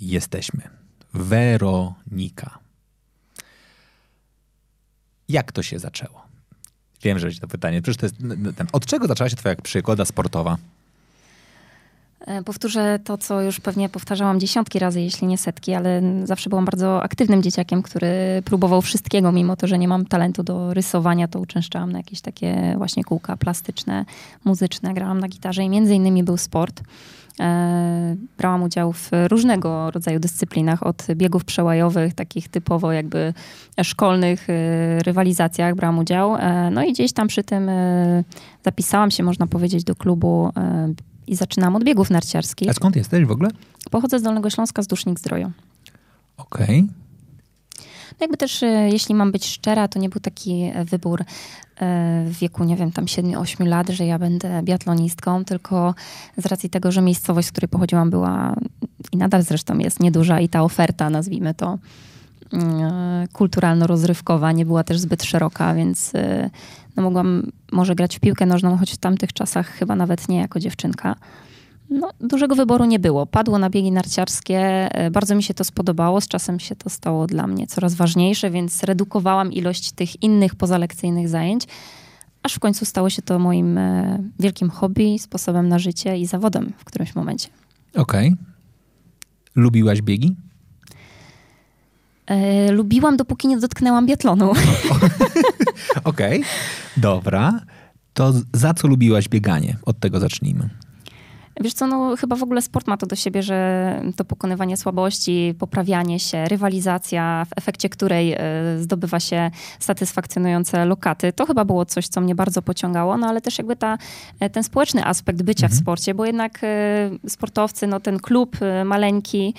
jesteśmy. Weronika. Jak to się zaczęło? Wiem, że to pytanie. Przecież to jest ten, od czego zaczęła się twoja przygoda sportowa? E, powtórzę to, co już pewnie powtarzałam dziesiątki razy, jeśli nie setki, ale zawsze byłam bardzo aktywnym dzieciakiem, który próbował wszystkiego, mimo to, że nie mam talentu do rysowania, to uczęszczałam na jakieś takie właśnie kółka plastyczne, muzyczne, grałam na gitarze i między innymi był sport. E, brałam udział w różnego rodzaju dyscyplinach, od biegów przełajowych, takich typowo jakby szkolnych e, rywalizacjach brałam udział. E, no i gdzieś tam przy tym zapisałam się, można powiedzieć, do klubu i zaczynałam od biegów narciarskich. A skąd jesteś w ogóle? Pochodzę z Dolnego Śląska, z Dusznik Zdroju. Okej. Okay. No jakby też, jeśli mam być szczera, to nie był taki wybór w wieku, nie wiem, tam 7-8 lat, że ja będę biatlonistką, tylko z racji tego, że miejscowość, z której pochodziłam była i nadal zresztą jest nieduża i ta oferta, nazwijmy to, mm, kulturalno-rozrywkowa nie była też zbyt szeroka, więc no mogłam może grać w piłkę nożną, choć w tamtych czasach chyba nawet nie jako dziewczynka. No, dużego wyboru nie było. Padło na biegi narciarskie. E, bardzo mi się to spodobało. Z czasem się to stało dla mnie coraz ważniejsze, więc redukowałam ilość tych innych pozalekcyjnych zajęć, aż w końcu stało się to moim e, wielkim hobby, sposobem na życie i zawodem w którymś momencie. Okej. Okay. Lubiłaś biegi? E, lubiłam, dopóki nie dotknęłam biatlonu. Okej, okay. dobra. To za co lubiłaś bieganie? Od tego zacznijmy. Wiesz co, no chyba w ogóle sport ma to do siebie, że to pokonywanie słabości, poprawianie się, rywalizacja, w efekcie której e, zdobywa się satysfakcjonujące lokaty. To chyba było coś, co mnie bardzo pociągało, no ale też jakby ta, e, ten społeczny aspekt bycia mhm. w sporcie, bo jednak e, sportowcy, no ten klub maleńki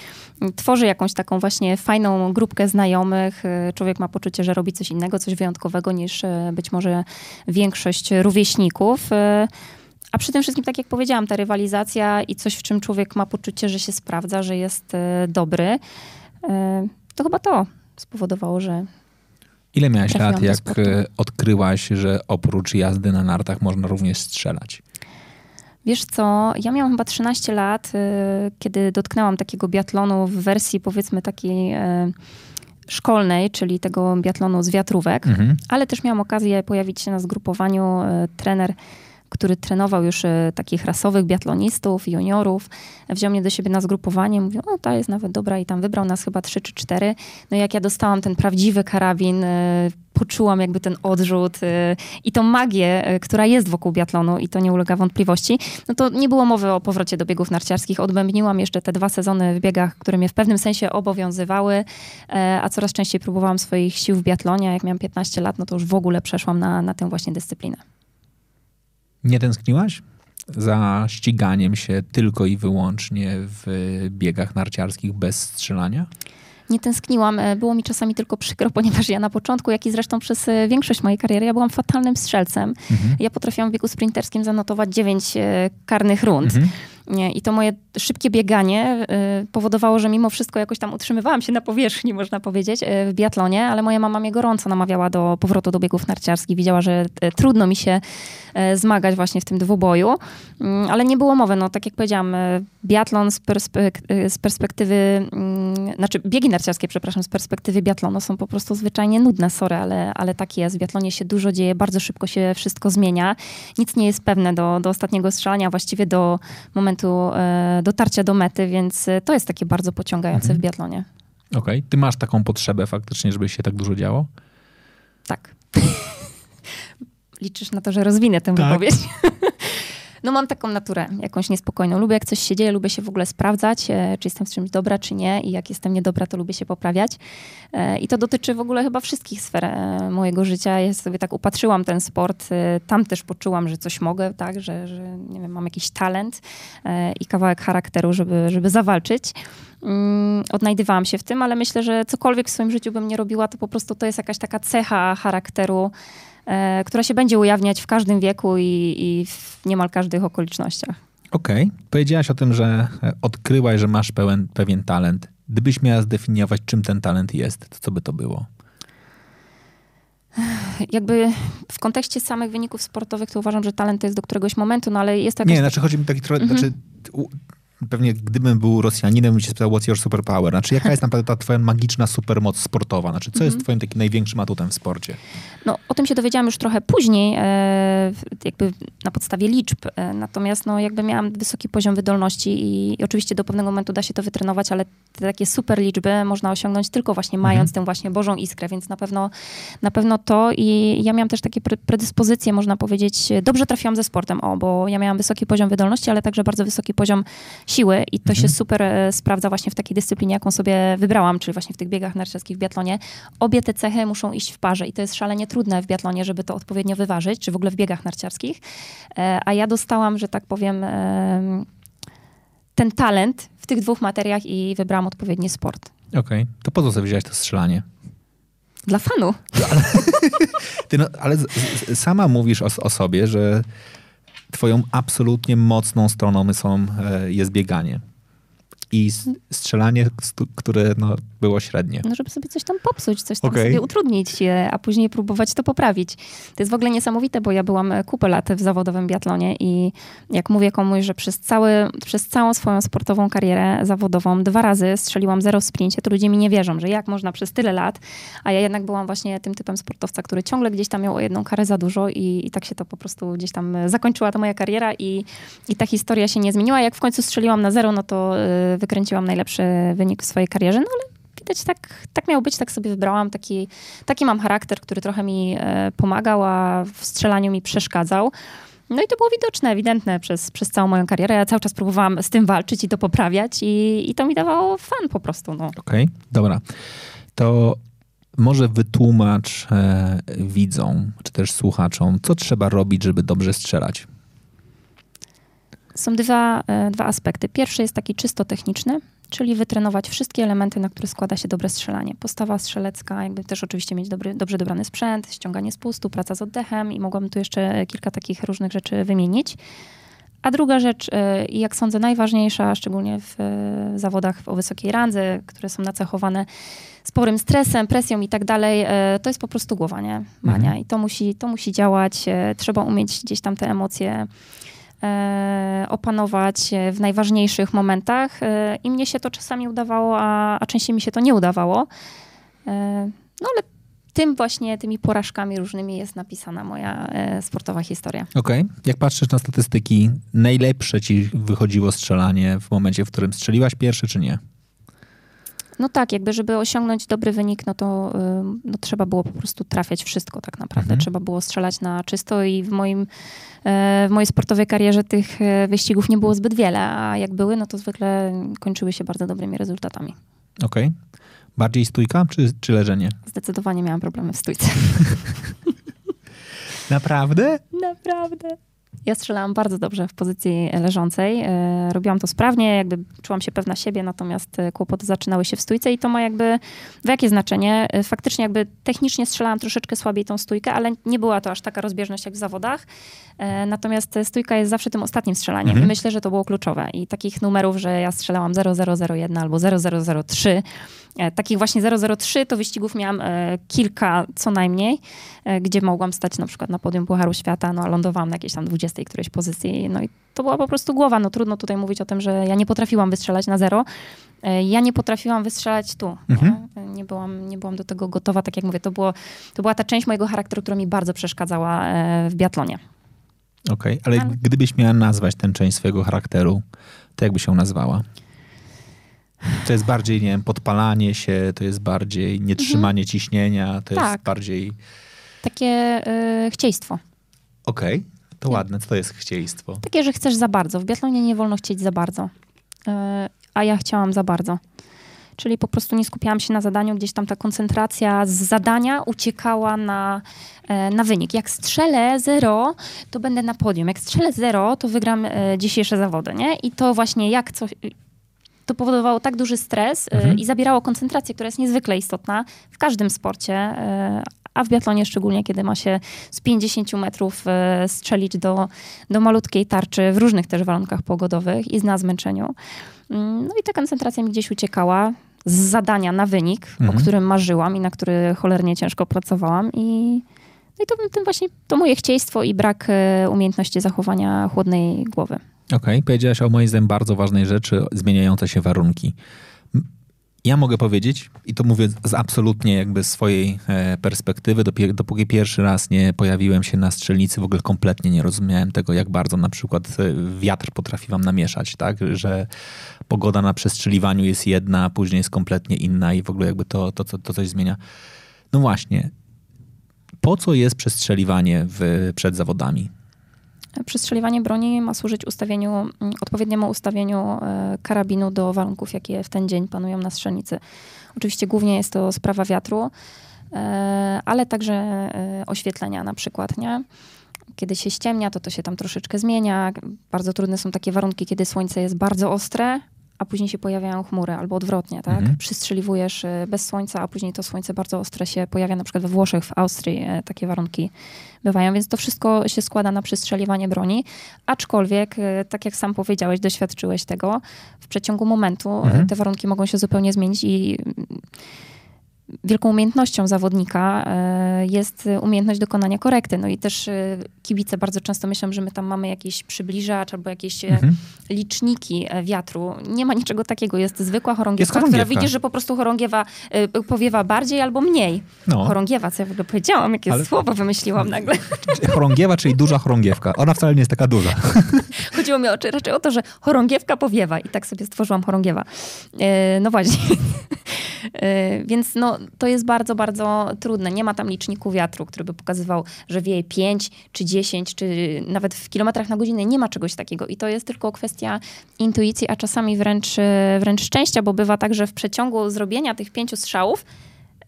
tworzy jakąś taką właśnie fajną grupkę znajomych. Człowiek ma poczucie, że robi coś innego, coś wyjątkowego niż być może większość rówieśników. A przy tym wszystkim, tak jak powiedziałam, ta rywalizacja i coś, w czym człowiek ma poczucie, że się sprawdza, że jest e, dobry, e, to chyba to spowodowało, że. Ile miałaś lat, jak e, odkryłaś, że oprócz jazdy na nartach można również strzelać? Wiesz co, ja miałam chyba 13 lat, kiedy dotknęłam takiego biatlonu w wersji powiedzmy takiej szkolnej, czyli tego biatlonu z wiatrówek, mhm. ale też miałam okazję pojawić się na zgrupowaniu trener który trenował już e, takich rasowych biatlonistów, juniorów, wziął mnie do siebie na zgrupowanie, mówił, o ta jest nawet dobra i tam wybrał nas chyba trzy czy cztery. No jak ja dostałam ten prawdziwy karabin, e, poczułam jakby ten odrzut e, i tą magię, która jest wokół biatlonu i to nie ulega wątpliwości, no to nie było mowy o powrocie do biegów narciarskich. Odbębniłam jeszcze te dwa sezony w biegach, które mnie w pewnym sensie obowiązywały, a coraz częściej próbowałam swoich sił w biatlonie. Jak miałam 15 lat, no to już w ogóle przeszłam na, na tę właśnie dyscyplinę. Nie tęskniłaś za ściganiem się tylko i wyłącznie w biegach narciarskich bez strzelania? nie tęskniłam. E, było mi czasami tylko przykro, ponieważ ja na początku, jak i zresztą przez e, większość mojej kariery, ja byłam fatalnym strzelcem. Mhm. Ja potrafiłam w biegu sprinterskim zanotować dziewięć e, karnych rund. Mhm. I to moje szybkie bieganie y, powodowało, że mimo wszystko jakoś tam utrzymywałam się na powierzchni, można powiedzieć, y, w biatlonie, ale moja mama mnie gorąco namawiała do powrotu do biegów narciarskich. Widziała, że y, trudno mi się zmagać właśnie w tym dwuboju, mm, ale nie było mowy. No, tak jak powiedziałam, biatlon z, perspek z perspektywy, mm, znaczy biegi narciarskie, przepraszam, z perspektywy biatlonu są po prostu zwyczajnie nudne, sorry, ale, ale tak jest. W biatlonie się dużo dzieje, bardzo szybko się wszystko zmienia. Nic nie jest pewne do, do ostatniego strzelania, właściwie do momentu momentu e, dotarcia do mety, więc e, to jest takie bardzo pociągające mhm. w biatlonie. Okej. Okay. Ty masz taką potrzebę faktycznie, żeby się tak dużo działo? Tak. Liczysz na to, że rozwinę tę tak. wypowiedź? No mam taką naturę, jakąś niespokojną. Lubię jak coś się dzieje, lubię się w ogóle sprawdzać, e, czy jestem w czymś dobra, czy nie. I jak jestem niedobra, to lubię się poprawiać. E, I to dotyczy w ogóle chyba wszystkich sfer e, mojego życia. Ja sobie tak upatrzyłam ten sport. Tam też poczułam, że coś mogę, tak, że, że nie wiem, mam jakiś talent i kawałek charakteru, żeby, żeby zawalczyć. Mm, odnajdywałam się w tym, ale myślę, że cokolwiek w swoim życiu bym nie robiła, to po prostu to jest jakaś taka cecha charakteru, która się będzie ujawniać w każdym wieku i, i w niemal każdych okolicznościach. Okej. Okay. Powiedziałaś o tym, że odkryłaś, że masz pełen, pewien talent. Gdybyś miała zdefiniować, czym ten talent jest, to co by to było? Jakby w kontekście samych wyników sportowych, to uważam, że talent to jest do któregoś momentu, no ale jest to jakaś... Nie, znaczy chodzi mi taki trochę, mhm. znaczy, pewnie gdybym był Rosjaninem, bym się spytał, what's your superpower? Znaczy, jaka jest naprawdę ta twoja magiczna supermoc sportowa? Znaczy, co jest mhm. twoim takim największym atutem w sporcie? No, o tym się dowiedziałam już trochę później, e, jakby na podstawie liczb. E, natomiast, no, jakby miałam wysoki poziom wydolności i, i, oczywiście do pewnego momentu da się to wytrenować, ale te takie super liczby można osiągnąć tylko właśnie mając mhm. tę właśnie Bożą iskrę, więc na pewno, na pewno to i ja miałam też takie predyspozycje, można powiedzieć, dobrze trafiłam ze sportem, o, bo ja miałam wysoki poziom wydolności, ale także bardzo wysoki poziom siły i to mhm. się super e, sprawdza właśnie w takiej dyscyplinie, jaką sobie wybrałam, czyli właśnie w tych biegach narciarskich w biatlonie. Obie te cechy muszą iść w parze i to jest szalenie trudne w biatlonie, żeby to odpowiednio wyważyć, czy w ogóle w biegach narciarskich. E, a ja dostałam, że tak powiem, ten talent w tych dwóch materiach i wybrałam odpowiedni sport. Okej, okay. to po co sobie wziąłeś to strzelanie? Dla fanu. Ale, ty no, ale sama mówisz o, o sobie, że twoją absolutnie mocną stroną są, e, jest bieganie i strzelanie, które no, było średnie. No, żeby sobie coś tam popsuć, coś tam okay. sobie utrudnić, a później próbować to poprawić. To jest w ogóle niesamowite, bo ja byłam kupę lat w zawodowym biatlonie i jak mówię komuś, że przez, cały, przez całą swoją sportową karierę zawodową dwa razy strzeliłam zero w sprincie, to ludzie mi nie wierzą, że jak można przez tyle lat, a ja jednak byłam właśnie tym typem sportowca, który ciągle gdzieś tam miał o jedną karę za dużo i, i tak się to po prostu gdzieś tam zakończyła ta moja kariera i, i ta historia się nie zmieniła. Jak w końcu strzeliłam na zero, no to yy, wykręciłam najlepszy wynik w swojej karierze, no ale widać, tak, tak miało być, tak sobie wybrałam. Taki, taki mam charakter, który trochę mi e, pomagał, a w strzelaniu mi przeszkadzał. No i to było widoczne, ewidentne przez, przez całą moją karierę. Ja cały czas próbowałam z tym walczyć i to poprawiać i, i to mi dawało fan po prostu. No. Okej, okay, dobra. To może wytłumacz e, widzom, czy też słuchaczom, co trzeba robić, żeby dobrze strzelać? Są dwa, e, dwa aspekty. Pierwszy jest taki czysto techniczny, czyli wytrenować wszystkie elementy, na które składa się dobre strzelanie. Postawa strzelecka, jakby też oczywiście mieć dobry, dobrze dobrany sprzęt, ściąganie z pustu, praca z oddechem i mogłabym tu jeszcze kilka takich różnych rzeczy wymienić. A druga rzecz, e, i jak sądzę najważniejsza, szczególnie w e, zawodach o wysokiej randze, które są nacechowane sporym stresem, presją i tak dalej, to jest po prostu głowa, nie? Mania. Mhm. I to musi, to musi działać. Trzeba umieć gdzieś tam te emocje E, opanować w najważniejszych momentach. E, I mnie się to czasami udawało, a, a częściej mi się to nie udawało. E, no ale tym właśnie, tymi porażkami różnymi jest napisana moja sportowa historia. Okej. Okay. Jak patrzysz na statystyki, najlepsze ci wychodziło strzelanie w momencie, w którym strzeliłaś pierwsze, czy nie? No tak, jakby żeby osiągnąć dobry wynik, no to no, trzeba było po prostu trafiać wszystko tak naprawdę. Mhm. Trzeba było strzelać na czysto i w moim e, w mojej sportowej karierze tych e, wyścigów nie było zbyt wiele, a jak były, no to zwykle kończyły się bardzo dobrymi rezultatami. Okej. Okay. Bardziej stójka czy, czy leżenie? Zdecydowanie miałam problemy w stójce. Naprawdę? Naprawdę. Ja strzelałam bardzo dobrze w pozycji leżącej. E, robiłam to sprawnie, jakby czułam się pewna siebie, natomiast e, kłopoty zaczynały się w stójce i to ma jakby w jakie znaczenie? E, faktycznie jakby technicznie strzelałam troszeczkę słabiej tą stójkę, ale nie była to aż taka rozbieżność jak w zawodach. Natomiast stójka jest zawsze tym ostatnim strzelaniem mhm. myślę, że to było kluczowe. I takich numerów, że ja strzelałam 0001 albo 0003, takich właśnie 003 to wyścigów miałam kilka co najmniej, gdzie mogłam stać na przykład na podium Pucharu Świata, no a lądowałam na jakiejś tam 20 tej którejś pozycji. No i to była po prostu głowa. No trudno tutaj mówić o tym, że ja nie potrafiłam wystrzelać na zero. E, ja nie potrafiłam wystrzelać tu. Mhm. Nie? nie? byłam, nie byłam do tego gotowa. Tak jak mówię, to, było, to była ta część mojego charakteru, która mi bardzo przeszkadzała e, w biatlonie. Okej, okay, ale, ale gdybyś miała nazwać tę część swojego charakteru, to jakby się nazwała? To jest bardziej, nie wiem, podpalanie się, to jest bardziej nietrzymanie mhm. ciśnienia, to tak. jest bardziej... Takie y, chcieństwo. Okej. Okay. To ładne. Co to jest chcieństwo? Takie, że chcesz za bardzo. W biatlonie nie wolno chcieć za bardzo. E, a ja chciałam za bardzo. Czyli po prostu nie skupiałam się na zadaniu, gdzieś tam ta koncentracja z zadania uciekała na, e, na wynik. Jak strzelę zero, to będę na podium. Jak strzelę zero, to wygram e, dzisiejsze zawody, nie? I to właśnie jak coś... To powodowało tak duży stres mhm. i zabierało koncentrację, która jest niezwykle istotna w każdym sporcie, a w biatlonie szczególnie, kiedy ma się z 50 metrów strzelić do, do malutkiej tarczy w różnych też warunkach pogodowych i na zmęczeniu. Mm, no i ta koncentracja mi gdzieś uciekała z zadania na wynik, mhm. o którym marzyłam i na który cholernie ciężko pracowałam. I, no i to tym właśnie to moje chcieństwo i brak umiejętności zachowania chłodnej głowy. Okej, okay. o moim zdaniem bardzo ważnej rzeczy, zmieniające się warunki. Ja mogę powiedzieć, i to mówię z absolutnie jakby swojej e, perspektywy, dopóki pierwszy raz nie pojawiłem się na strzelnicy, w ogóle kompletnie nie rozumiałem tego, jak bardzo na przykład e, wiatr potrafi wam namieszać, tak? Że pogoda na przestrzeliwaniu jest jedna, a później jest kompletnie inna i w ogóle jakby to, to, to, to coś zmienia. No właśnie, po co jest przestrzeliwanie w, przed zawodami? Przestrzeliwanie broni ma służyć ustawieniu, mm, odpowiedniemu ustawieniu e, karabinu do warunków, jakie w ten dzień panują na strzelnicy. Oczywiście głównie jest to sprawa wiatru, e, ale także e, oświetlenia na przykład, nie? Kiedy się ściemnia, to to się tam troszeczkę zmienia. Bardzo trudne są takie warunki, kiedy słońce jest bardzo ostre, a później się pojawiają chmury, albo odwrotnie, tak? Mhm. Przystrzeliwujesz y, bez słońca, a później to słońce bardzo ostre się pojawia, na przykład we Włoszech, w Austrii y, takie warunki bywają, więc to wszystko się składa na przystrzeliwanie broni, aczkolwiek, y, tak jak sam powiedziałeś, doświadczyłeś tego, w przeciągu momentu mhm. te warunki mogą się zupełnie zmienić i wielką umiejętnością zawodnika e, jest umiejętność dokonania korekty. No i też e, kibice bardzo często myślą, że my tam mamy jakiś przybliżacz albo jakieś e, mhm. liczniki wiatru. Nie ma niczego takiego. Jest zwykła chorągiewka, chorągiewka. która widzi, że po prostu chorągiewa powiewa bardziej albo mniej. No. Chorągiewa, co ja w ogóle powiedziałam, jakie Ale... słowo wymyśliłam nagle. Chorągiewa, czyli duża chorągiewka. Ona wcale nie jest taka duża. Chodziło mi o, raczej o to, że chorągiewka powiewa i tak sobie stworzyłam chorągiewa. No właśnie. Więc no, to jest bardzo, bardzo trudne. Nie ma tam liczniku wiatru, który by pokazywał, że wieje 5 czy 10, czy nawet w kilometrach na godzinę. Nie ma czegoś takiego. I to jest tylko kwestia intuicji, a czasami wręcz, wręcz szczęścia, bo bywa tak, że w przeciągu zrobienia tych pięciu strzałów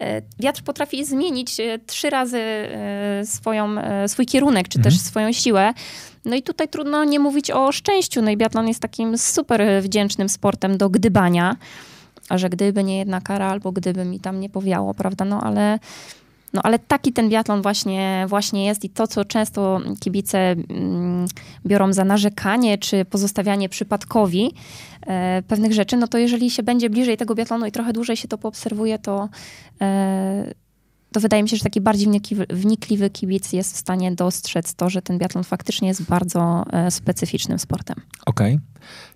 e, wiatr potrafi zmienić e, trzy razy e, swoją, swój kierunek, czy mhm. też swoją siłę. No i tutaj trudno nie mówić o szczęściu. No i biatlon jest takim super wdzięcznym sportem do gdybania a że gdyby nie jedna kara, albo gdyby mi tam nie powiało, prawda, no ale... No ale taki ten biatlon właśnie, właśnie jest i to, co często kibice mm, biorą za narzekanie, czy pozostawianie przypadkowi e, pewnych rzeczy, no to jeżeli się będzie bliżej tego biatlonu i trochę dłużej się to poobserwuje, to, e, to wydaje mi się, że taki bardziej wnikliwy, kibic jest w stanie dostrzec to, że ten biatlon faktycznie jest bardzo e, specyficznym sportem. Okej. Okay.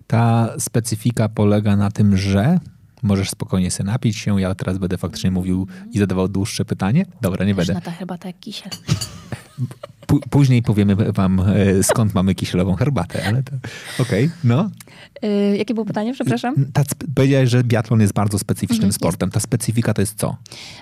Ta specyfika polega na tym, że Możesz spokojnie sobie napić się, ja teraz będę faktycznie mówił i zadawał dłuższe pytanie. Dobra, nie będę. Na ta herbata jak kisiel. później powiemy wam, e, skąd mamy kisielową herbatę, ale to okej, okay, no. Yy, jakie było pytanie, przepraszam? Ta, powiedziałeś, że biatlon jest bardzo specyficznym mhm, sportem. Jest. Ta specyfika to jest co?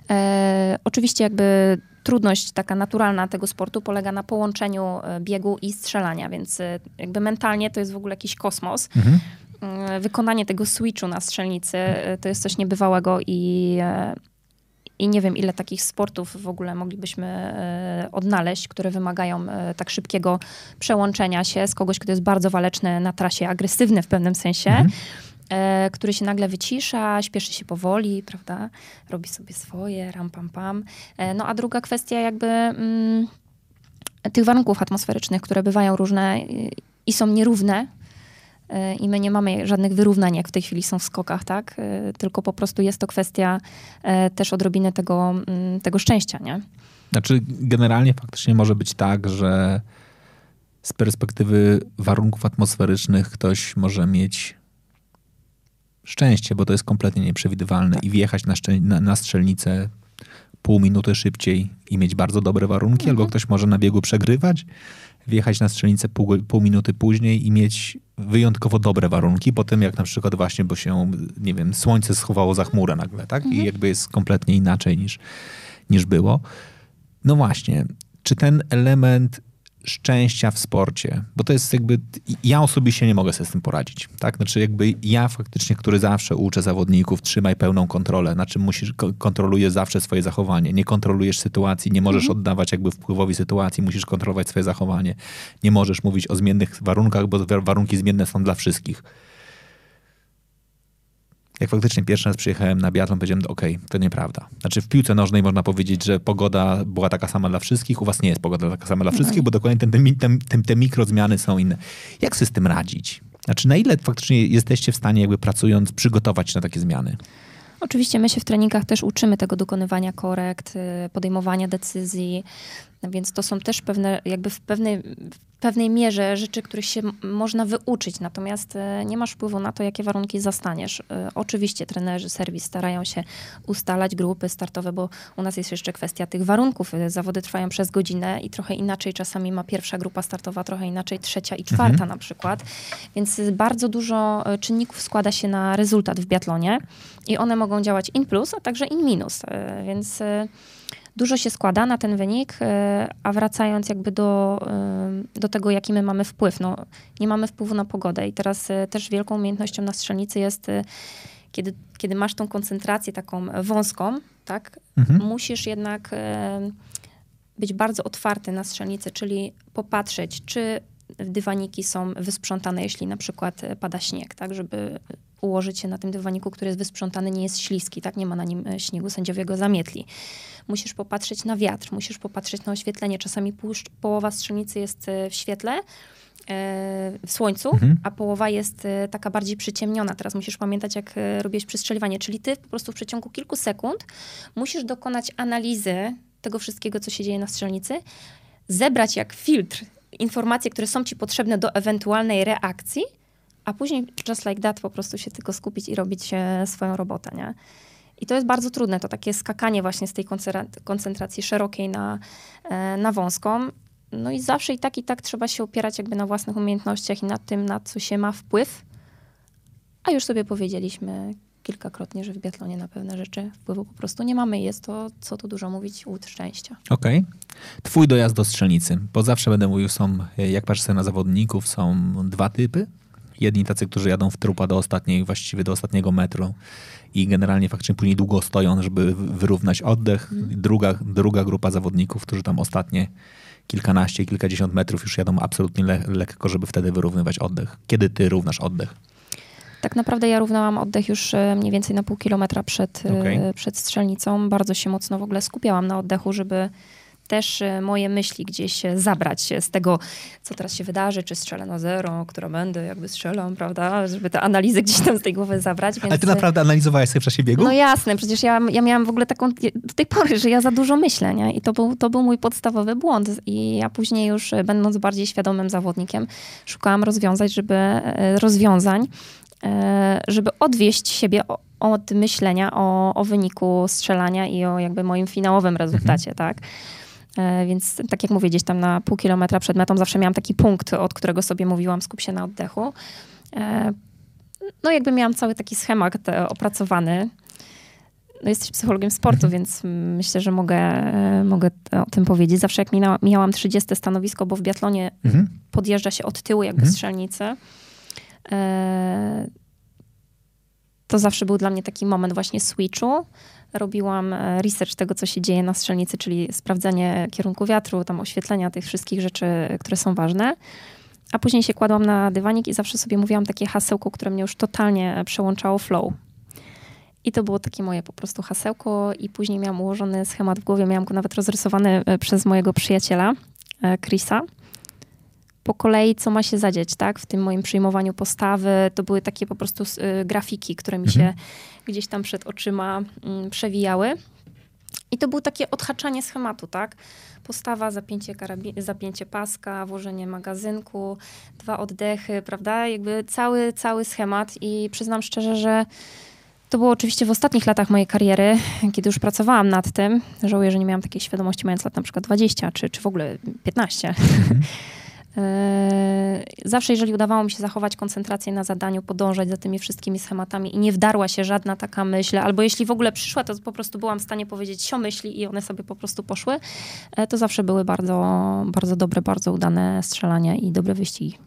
E, oczywiście jakby trudność taka naturalna tego sportu polega na połączeniu biegu i strzelania, więc jakby mentalnie to jest w ogóle jakiś kosmos. Mhm. Mm, wykonanie tego switchu na strzelnicy e, to jest coś niebywałego i, e, i nie wiem, ile takich sportów w ogóle moglibyśmy e, odnaleźć, które wymagają tak szybkiego przełączenia się z kogoś, kto jest bardzo waleczny na trasie, agresywny w pewnym sensie. Mhm który się nagle wycisza, śpieszy się powoli, prawda? Robi sobie swoje, ram pam pam. No a druga kwestia jakby mm, tych warunków atmosferycznych, które bywają różne i są nierówne E, i my nie mamy żadnych wyrównań, jak w tej chwili są w skokach, tak? E, tylko po prostu jest to kwestia e, też odrobiny tego, mm, tego szczęścia, nie? Znaczy, generalnie faktycznie może być tak, że z perspektywy warunków atmosferycznych ktoś może mieć szczęście, bo to jest kompletnie nieprzewidywalne i wjechać na, na, na strzelnicę pół minuty szybciej i mieć bardzo dobre warunki, mhm. albo ktoś może na biegu przegrywać wjechać na strzelnicę pół, pół minuty później i mieć wyjątkowo dobre warunki, po tym jak na przykład właśnie, bo się, nie wiem, słońce schowało za chmurę nagle, tak? Mhm. I jakby jest kompletnie inaczej niż, niż było. No właśnie, czy ten element szczęścia w sporcie, bo to jest jakby, ja osobiście nie mogę sobie z tym poradzić, tak? Znaczy jakby ja faktycznie, który zawsze uczę zawodników, trzymaj pełną kontrolę, na czym musisz, kontrolujesz zawsze swoje zachowanie, nie kontrolujesz sytuacji, nie możesz mhm. oddawać jakby wpływowi sytuacji, musisz kontrolować swoje zachowanie, nie możesz mówić o zmiennych warunkach, bo warunki zmienne są dla wszystkich jak faktycznie pierwszy raz przyjechałem na biatlon, powiedziałem, okej, okay, to nieprawda. Znaczy w piłce nożnej można powiedzieć, że pogoda była taka sama dla wszystkich, u was nie jest pogoda taka sama dla no wszystkich, bo dokładnie te, te, te, te mikrozmiany są inne. Jak sobie z tym radzić? Znaczy na ile faktycznie jesteście w stanie jakby pracując przygotować na takie zmiany? Oczywiście my się w treningach też uczymy tego dokonywania korekt, y, podejmowania decyzji, więc to są też pewne, jakby w pewnej, w pewnej mierze rzeczy, których się można wyuczyć, natomiast y, nie masz wpływu na to, jakie warunki zastaniesz. Y, oczywiście trenerzy, serwis starają się ustalać grupy startowe, bo u nas jest jeszcze kwestia tych warunków. Zawody trwają przez godzinę i trochę inaczej czasami ma pierwsza grupa startowa, trochę inaczej trzecia i czwarta mhm. na przykład. Więc bardzo dużo czynników składa się na rezultat w biatlonie i one mogą działać in plus, a także in minus. E, więc e, dużo się składa na ten wynik, e, a wracając jakby do, do tego, jaki my mamy wpływ. No, nie mamy wpływu na pogodę i teraz też wielką umiejętnością na strzelnicy jest kiedy, kiedy masz tą koncentrację taką wąską, tak, mhm. musisz jednak być bardzo otwarty na strzelnicę, czyli popatrzeć, czy dywaniki są wysprzątane, jeśli na przykład pada śnieg, tak, żeby ułożyć się na tym dywaniku, który jest wysprzątany, nie jest śliski, tak? Nie ma na nim e, śniegu, sędziowie go zamietli. Musisz popatrzeć na wiatr, musisz popatrzeć na oświetlenie. Czasami połowa strzelnicy jest e, w świetle, e, w słońcu, mhm. a połowa jest taka bardziej przyciemniona. Teraz musisz pamiętać, jak robisz przestrzeliwanie, czyli ty po prostu w przeciągu kilku sekund musisz dokonać analizy tego wszystkiego, co się dzieje na strzelnicy, zebrać jak filtr informacje, które są ci potrzebne do ewentualnej reakcji, a później just like that po prostu się tylko skupić i robić e, swoją robotę, nie? I to jest bardzo trudne, to takie skakanie właśnie z tej koncentracji szerokiej na, e, na wąską. No i zawsze i tak, i tak trzeba się opierać jakby na własnych umiejętnościach i na tym, na co się ma wpływ. A już sobie powiedzieliśmy kilkakrotnie, że w biatlonie na pewne rzeczy wpływu po prostu nie mamy. Jest to, co tu dużo mówić, łód szczęścia. Okej. Okay. Twój dojazd do strzelnicy, bo zawsze będę mówił, są, jak patrzę na zawodników, są dwa typy. Jedni tacy, którzy jadą w trupa do ostatniej, właściwie do ostatniego metru i generalnie faktycznie później długo stoją, żeby wyrównać oddech. Mhm. Druga, druga grupa zawodników, którzy tam ostatnie kilkanaście, kilkadziesiąt metrów już jadą absolutnie le lekko, żeby wtedy wyrównywać oddech. Kiedy ty równasz oddech? Tak naprawdę ja równałam oddech już e, mniej więcej na pół kilometra przed, e, okay. przed strzelnicą. Bardzo się mocno w ogóle skupiałam na oddechu, żeby też e, moje myśli gdzieś e, zabrać z tego, co teraz się wydarzy, czy strzelę na zero, która będę, jakby strzelam, prawda, żeby te analizy gdzieś tam z tej głowy zabrać. Więc... Ale ty naprawdę analizowałeś sobie w czasie biegu? No jasne, przecież ja, ja miałam w ogóle taką, do tej pory, że ja za dużo myślę, nie? I to był, to był mój podstawowy błąd. I ja później już, e, będąc bardziej świadomym zawodnikiem, szukałam rozwiązań, żeby, rozwiązań, żeby odwieść siebie od myślenia o, o wyniku strzelania i o jakby moim finałowym rezultacie, mhm. tak? E, więc tak jak mówię, gdzieś tam na pół kilometra przed metą zawsze miałam taki punkt, od którego sobie mówiłam, skup się na oddechu. E, no jakby miałam cały taki schemat e, opracowany. No jesteś psychologiem sportu, mhm. więc myślę, że mogę, mogę o tym powiedzieć. Zawsze jak miałam 30 stanowisko, bo w biatlonie mhm. podjeżdża się od tyłu jakby mhm. strzelnicy, to zawsze był dla mnie taki moment właśnie switchu, robiłam e, research tego, co się dzieje na strzelnicy, czyli sprawdzanie kierunku wiatru, tam oświetlenia tych wszystkich rzeczy, które są ważne. A później się kładłam na dywanik i zawsze sobie mówiłam takie hasełko, które mnie już totalnie przełączało flow. I to było takie moje po prostu hasełko i później miałam ułożony schemat w głowie, miałam go nawet rozrysowany e, przez mojego przyjaciela, e, Chrisa. Po kolei, co ma się zadzieć, tak? W tym moim przyjmowaniu postawy, to były takie po prostu grafiki, które mi się mhm gdzieś tam przed oczyma mm, przewijały. I to było takie odhaczanie schematu, tak? Postawa, zapięcie, karabi- zapięcie paska, włożenie magazynku, dwa oddechy, prawda? Jakby cały, cały schemat i przyznam szczerze, że to było oczywiście w ostatnich latach mojej kariery, kiedy już pracowałam nad tym. Żałuję, że nie miałam takiej świadomości mając lat na przykład 20 czy, czy w ogóle 15. E, zawsze, jeżeli udawało mi się zachować koncentrację na zadaniu, podążać za tymi wszystkimi schematami i nie wdarła się żadna taka myśl, albo jeśli w ogóle przyszła, to po prostu byłam w stanie powiedzieć sio myśli i one sobie po prostu poszły, e, to zawsze były bardzo, bardzo dobre, bardzo udane strzelania i dobre wyścigi.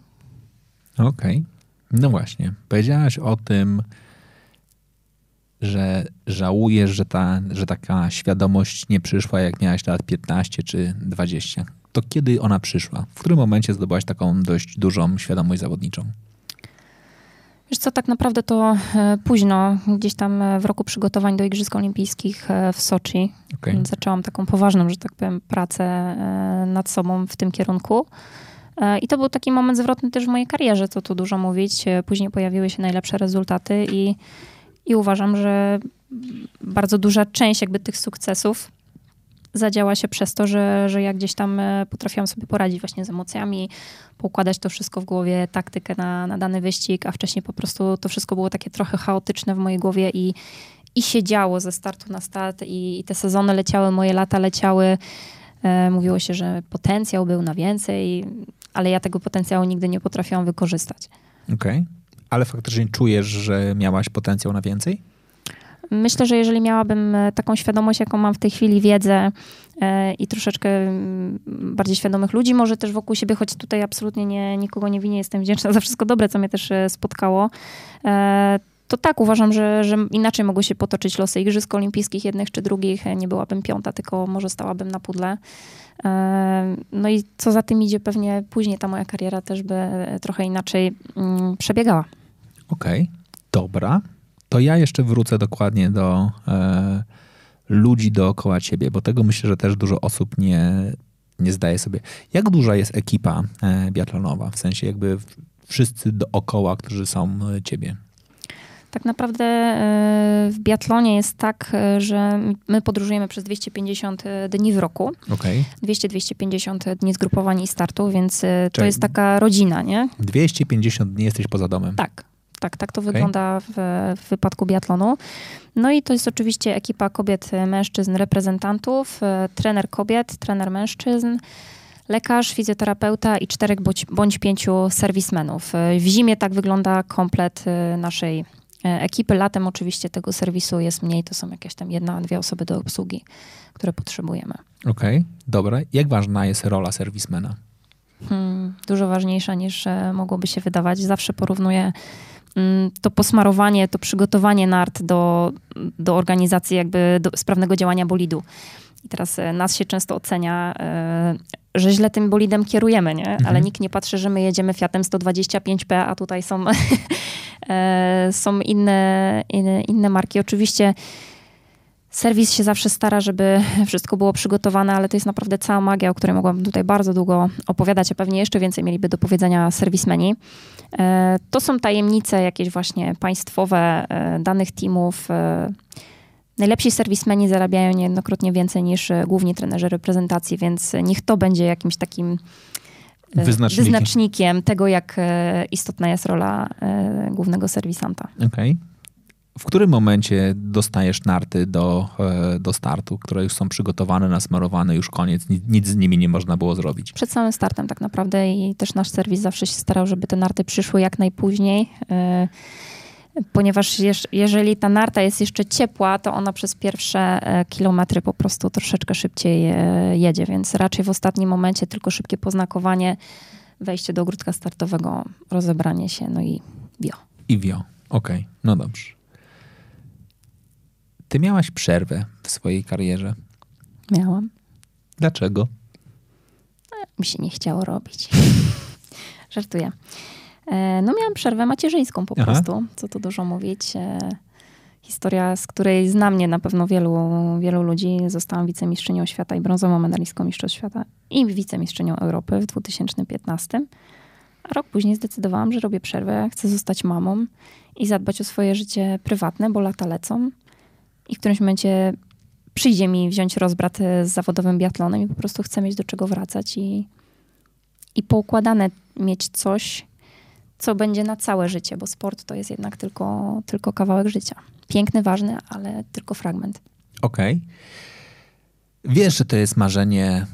Okej. Okay. No właśnie. Powiedziałaś o tym, że żałujesz, że, ta, że taka świadomość nie przyszła, jak miałaś lat 15 czy 20 to kiedy ona przyszła? W którym momencie zdobyłaś taką dość dużą świadomość zawodniczą? Wiesz co, tak naprawdę to e, późno, gdzieś tam e, w roku przygotowań do Igrzysk Olimpijskich e, w Soczi. Okay. Zaczęłam taką poważną, że tak powiem, pracę nad sobą w tym kierunku. I to był taki moment zwrotny też w mojej karierze, co tu dużo mówić. Później pojawiły się najlepsze rezultaty i, i uważam, że bardzo duża część jakby tych sukcesów zadziała się przez to, że, że ja gdzieś tam e, potrafiłam sobie poradzić właśnie z emocjami, poukładać to wszystko w głowie, taktykę na, na dany wyścig, a wcześniej po prostu to wszystko było takie trochę chaotyczne w mojej głowie i, i się działo ze startu na start i, i te sezony leciały, moje lata leciały. E, mówiło się, że potencjał był na więcej, ale ja tego potencjału nigdy nie potrafiłam wykorzystać. Okej. Okay. Ale faktycznie czujesz, że miałaś potencjał na więcej? Myślę, że jeżeli miałabym e, taką świadomość, jaką mam w tej chwili, wiedzę e, i troszeczkę mm, bardziej świadomych ludzi, może też wokół siebie, choć tutaj absolutnie nie, nikogo nie winię, jestem wdzięczna za wszystko dobre, co mnie też e, spotkało, to tak, uważam, że, że inaczej mogły się potoczyć losy Igrzysk Olimpijskich, jednych czy drugich. Nie byłabym piąta, tylko może stałabym na pudle. No i co za tym idzie, pewnie później ta moja kariera też by trochę inaczej mm, przebiegała. Okej, okay, dobra to ja jeszcze wrócę dokładnie do e, ludzi dookoła ciebie, bo tego myślę, że też dużo osób nie, nie zdaje sobie. Jak duża jest ekipa e, biatlonowa? W sensie jakby wszyscy dookoła, którzy są e, ciebie. Tak naprawdę e, w biatlonie jest tak, e, że my podróżujemy przez 250 dni w roku. Okay. 200-250 dni zgrupowań i startu, więc Czyli to jest taka rodzina, nie? 250 dni jesteś poza domem. Tak. Tak, tak to okay. wygląda w, w, wypadku biatlonu. No i to jest oczywiście ekipa kobiet, mężczyzn, reprezentantów, e, trener kobiet, trener mężczyzn, lekarz, fizjoterapeuta i czterech bądź, bądź pięciu serwismenów. E, w zimie tak wygląda komplet e, naszej ekipy. Latem oczywiście tego serwisu jest mniej, to są jakieś tam jedna, dwie osoby do obsługi, które potrzebujemy. Okej, okay, dobra. Jak ważna jest rola serwismena? Hmm, dużo ważniejsza niż mogłoby się wydawać. Zawsze porównuję to posmarowanie, to przygotowanie nart do, do organizacji jakby do sprawnego działania bolidu. I teraz e, nas się często ocenia, e, że źle tym bolidem kierujemy, nie? Mhm. ale nikt nie patrzy, że my jedziemy Fiatem 125P, a tutaj są, e, są inne, inne, inne marki. Oczywiście Serwis się zawsze stara, żeby wszystko było przygotowane, ale to jest naprawdę cała magia, o której mogłabym tutaj bardzo długo opowiadać, a pewnie jeszcze więcej mieliby do powiedzenia serwismeni. E, to są tajemnice jakieś właśnie państwowe e, danych teamów. E, najlepsi serwismeni zarabiają niejednokrotnie więcej niż główni trenerzy reprezentacji, więc niech to będzie jakimś takim wyznacznikiem, wyznacznikiem tego, jak istotna jest rola głównego serwisanta. Okej. Okay w którym momencie dostajesz narty do, e, do startu, które już są przygotowane, nasmarowane, już koniec, nic, nic z nimi nie można było zrobić? Przed samym startem tak naprawdę i też nasz serwis zawsze się starał, żeby te narty przyszły jak najpóźniej e, ponieważ jeżeli ta narta jest jeszcze ciepła, to ona przez pierwsze e, kilometry po prostu troszeczkę szybciej jedzie, więc raczej w ostatnim momencie tylko szybkie poznakowanie, wejście do ogródka startowego, rozebranie się, no i wio. I wio, okej, okay. no dobrze. Ty miałaś przerwę w swojej karierze. Miałam. Dlaczego? E, mi się nie chciało robić. Żartuję. E, no miałam przerwę macierzyńską po Aha. prostu, co tu dużo mówić. E, historia, z której zna mnie na pewno wielu, wielu ludzi. Zostałam wicemistrzynią świata i brązową medalistką mistrzostw świata i wicemistrzynią Europy w 2015. A rok później zdecydowałam, że robię przerwę, chcę zostać mamą i zadbać o swoje życie prywatne, bo lata lecą i w którymś momencie przyjdzie mi wziąć rozbrat z zawodowym biatlonem i po prostu chcę mieć do czego wracać i, i poukładane mieć coś, co będzie na całe życie, bo sport to jest jednak tylko, tylko kawałek życia. Piękny, ważny, ale tylko fragment. Okej. Okay. Wiesz, że to jest marzenie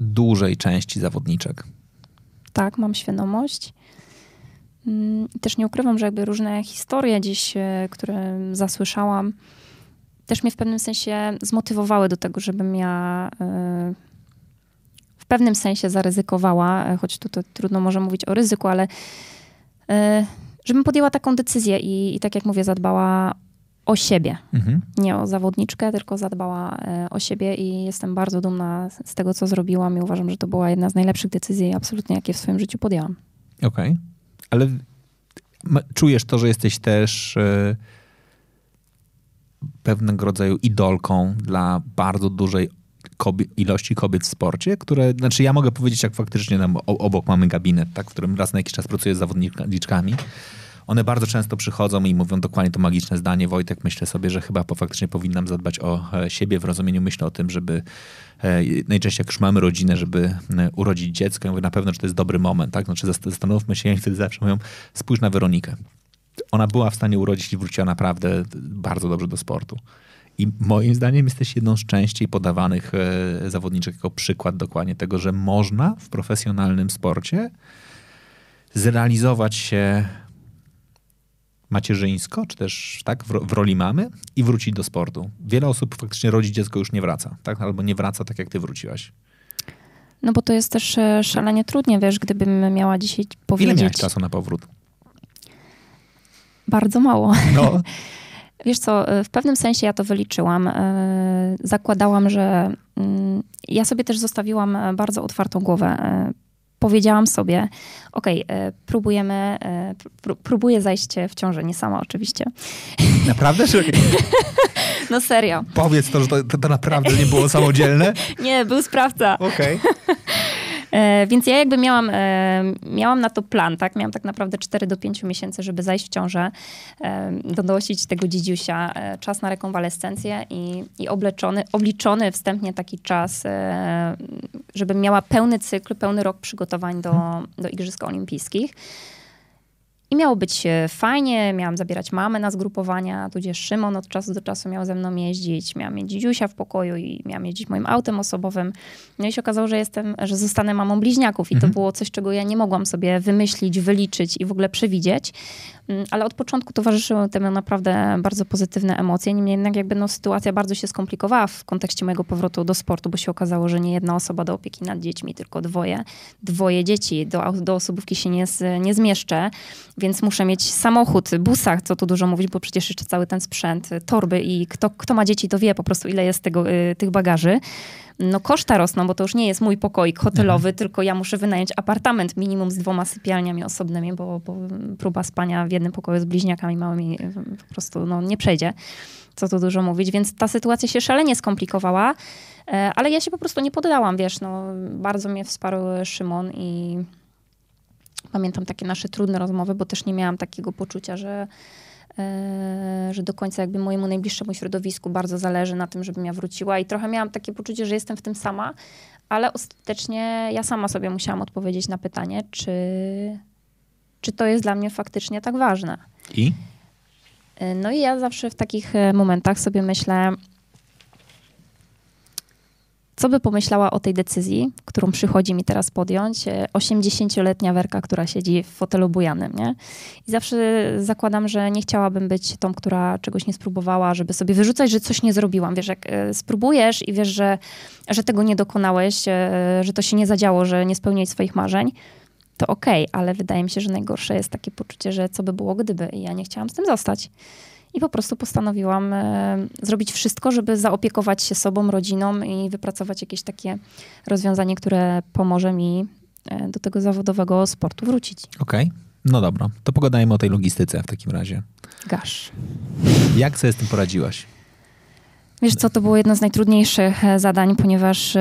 dużej części zawodniczek. tak, mam świadomość. Mm, też nie ukrywam, że jakby różne historie gdzieś, e, które zasłyszałam, też mnie w pewnym sensie zmotywowały do tego, żebym ja e, w pewnym sensie zaryzykowała, e, choć tutaj trudno może mówić o ryzyku, ale żebym podjęła taką decyzję i, i tak jak mówię, zadbała o siebie. Mhm. Nie o zawodniczkę, tylko zadbała o siebie i jestem bardzo dumna z tego, co zrobiłam i uważam, że to była jedna z najlepszych decyzji absolutnie, jakie w swoim życiu podjęłam. Okej. Okay ale czujesz to, że jesteś też e, pewnego rodzaju idolką dla bardzo dużej ilości kobiet w sporcie, które, znaczy ja mogę powiedzieć, jak faktycznie tam obok mamy gabinet, tak, w którym raz na jakiś czas pracuję z zawodniczkami one bardzo często przychodzą i mówią dokładnie to magiczne zdanie. Wojtek, myślę sobie, że chyba faktycznie powinnam zadbać o e, siebie w rozumieniu myślę o tym, żeby e, najczęściej jak już mamy rodzinę, żeby e, urodzić dziecko. Ja mówię na pewno, czy to jest dobry moment, tak? Znaczy zastanówmy się i wtedy zawsze mówią, spójrz na Weronikę. Ona była w stanie urodzić i wróciła naprawdę bardzo dobrze do sportu. I moim zdaniem jesteś jedną z częściej podawanych zawodniczek jako przykład dokładnie tego, że można w profesjonalnym sporcie zrealizować się macierzyńsko, czy też tak, w, roli mamy i wrócić do sportu. Wiele osób faktycznie rodzi dziecko już nie wraca, tak? Albo nie wraca tak, jak ty wróciłaś. No bo to jest też e, szalenie trudnie, wiesz, gdybym miała dzisiaj powiedzieć... Ile miałeś czasu na powrót? Bardzo mało. No. Wiesz co, e, w pewnym sensie ja to wyliczyłam. E, zakładałam, że mm, ja sobie też zostawiłam bardzo otwartą głowę powiedziałam sobie, okej, okay, e, próbujemy, e, pró próbuję zajść w ciążę, nie sama oczywiście. Naprawdę? no serio. Powiedz to, że to, to, naprawdę nie było samodzielne? nie, był sprawca. Okej. Okay. E, więc ja jakby miałam, e, miałam na to plan, tak? Miałam tak naprawdę 4 do 5 miesięcy, żeby zajść w ciążę, e, donosić tego dzidziusia, czas na rekonwalescencję i, i obleczony, obliczony wstępnie taki czas, żebym miała pełny cykl, pełny rok przygotowań do, do Igrzysk Olimpijskich. I miało być fajnie, miałam zabierać mamę na zgrupowania, tudzież Szymon od czasu do czasu miał ze mną jeździć, miałam mieć dzidziusia w pokoju i miałam jeździć moim autem osobowym. No i się okazało, że jestem, że zostanę mamą bliźniaków i mhm. to było coś, czego ja nie mogłam sobie wymyślić, wyliczyć i w ogóle przewidzieć. Mm, ale od początku towarzyszyły temu naprawdę bardzo pozytywne emocje. Niemniej jednak jakby no, sytuacja bardzo się skomplikowała w kontekście mojego powrotu do sportu, bo się okazało, że nie jedna osoba do opieki nad dziećmi, tylko dwoje. Dwoje dzieci. Do, do osobówki się nie, nie zmieszczę, więc muszę mieć samochód, busach, co tu dużo mówić, bo przecież jeszcze cały ten sprzęt, torby i kto, kto ma dzieci, to wie po prostu, ile jest tego, y, tych bagaży no koszta rosną, bo to już nie jest mój pokoik hotelowy, mhm. tylko ja muszę wynająć apartament minimum z dwoma sypialniami osobnymi, bo, bo, próba spania w jednym pokoju z bliźniakami małymi po prostu no, nie przejdzie. Co tu dużo mówić, więc ta sytuacja się szalenie skomplikowała, e, ale ja się po prostu nie poddałam, wiesz, no, bardzo mnie wsparł Szymon i pamiętam takie nasze trudne rozmowy, bo też nie miałam takiego poczucia, że że do końca jakby mojemu najbliższemu środowisku bardzo zależy na tym, żebym ja wróciła i trochę miałam takie poczucie, że jestem w tym sama, ale ostatecznie ja sama sobie musiałam odpowiedzieć na pytanie, czy, czy to jest dla mnie faktycznie tak ważne. I? E, no i ja zawsze w takich e, momentach sobie myślę, co by pomyślała o tej decyzji, którą przychodzi mi teraz podjąć 80-letnia e, Werka, która siedzi w fotelu bujanym, nie? I zawsze zakładam, że nie chciałabym być tą, która czegoś nie spróbowała, żeby sobie wyrzucać, że coś nie zrobiłam. Wiesz, jak e, spróbujesz i wiesz, że, że tego nie dokonałeś, e, że to się nie zadziało, że nie spełniłeś swoich marzeń, to okej, okay, ale wydaje mi się, że najgorsze jest takie poczucie, że co by było gdyby i ja nie chciałam z tym zostać. I po prostu postanowiłam e, zrobić wszystko, żeby zaopiekować się sobą, rodziną i wypracować jakieś takie rozwiązanie, które pomoże mi e, do tego zawodowego sportu wrócić. Okej. Okay. No dobra, to pogadajmy o tej logistyce w takim razie. Gasz. Jak sobie z tym poradziłaś? Wiesz co, to było jedno z najtrudniejszych e, zadań, ponieważ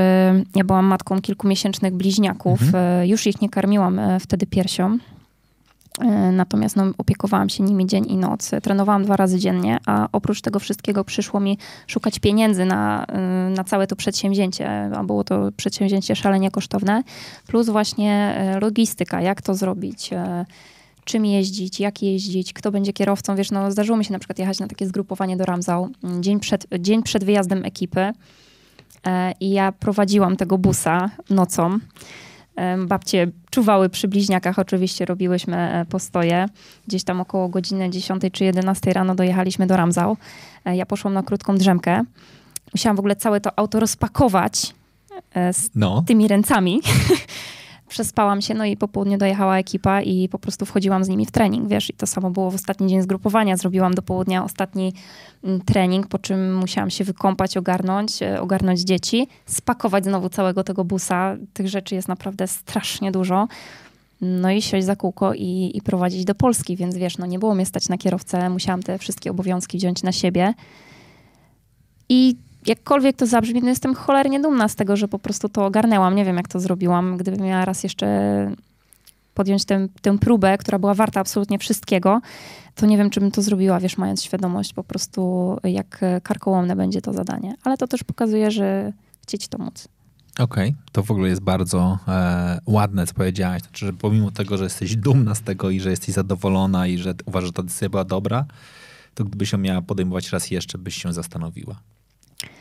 ja byłam matką kilkumiesięcznych bliźniaków. Mhm. Już ich nie karmiłam wtedy piersią. E, natomiast no, opiekowałam się nimi dzień i noc. Trenowałam dwa razy dziennie, a oprócz tego wszystkiego przyszło mi szukać pieniędzy na, e, na całe to przedsięwzięcie, a było to przedsięwzięcie szalenie kosztowne, plus właśnie e, logistyka, jak to zrobić? Czym jeździć, jak jeździć, kto będzie kierowcą. Wiesz, no zdarzyło mi się na przykład jechać na takie zgrupowanie do Ramzał dzień przed, dzień przed wyjazdem ekipy i ja prowadziłam tego busa nocą. Babcie czuwały przy bliźniakach. Oczywiście robiłyśmy e, postoje. Gdzieś tam około godziny 10 czy 11 rano dojechaliśmy do Ramzał. E, ja poszłam na krótką drzemkę. Musiałam w ogóle całe to auto rozpakować e, z No. tymi ręcami. Przespałam się, no i po południu dojechała ekipa i po prostu wchodziłam z nimi w trening, wiesz, i to samo było w ostatni dzień zgrupowania. Zrobiłam do południa ostatni mm, trening, po czym musiałam się wykąpać, ogarnąć, e, ogarnąć dzieci, spakować znowu całego tego busa. Tych rzeczy jest naprawdę strasznie dużo. No i siąść za kółko i, i prowadzić do Polski, więc wiesz, no nie było mnie stać na kierowcę, musiałam te wszystkie obowiązki wziąć na siebie. I jakkolwiek to zabrzmi, no jestem cholernie dumna z tego, że po prostu to ogarnęłam. Nie wiem, jak to zrobiłam. Gdybym miała raz jeszcze podjąć tę, tę próbę, która była warta absolutnie wszystkiego, to nie wiem, czy bym to zrobiła, wiesz, mając świadomość po prostu, jak karkołomne będzie to zadanie. Ale to też pokazuje, że chcieć to móc. Okej, to w ogóle jest bardzo e, ładne, co powiedziałaś. Znaczy, że pomimo tego, że jesteś dumna z tego i że jesteś zadowolona i że uważasz, że ta decyzja była dobra, to gdybyś ją miała podejmować raz jeszcze, byś się zastanowiła.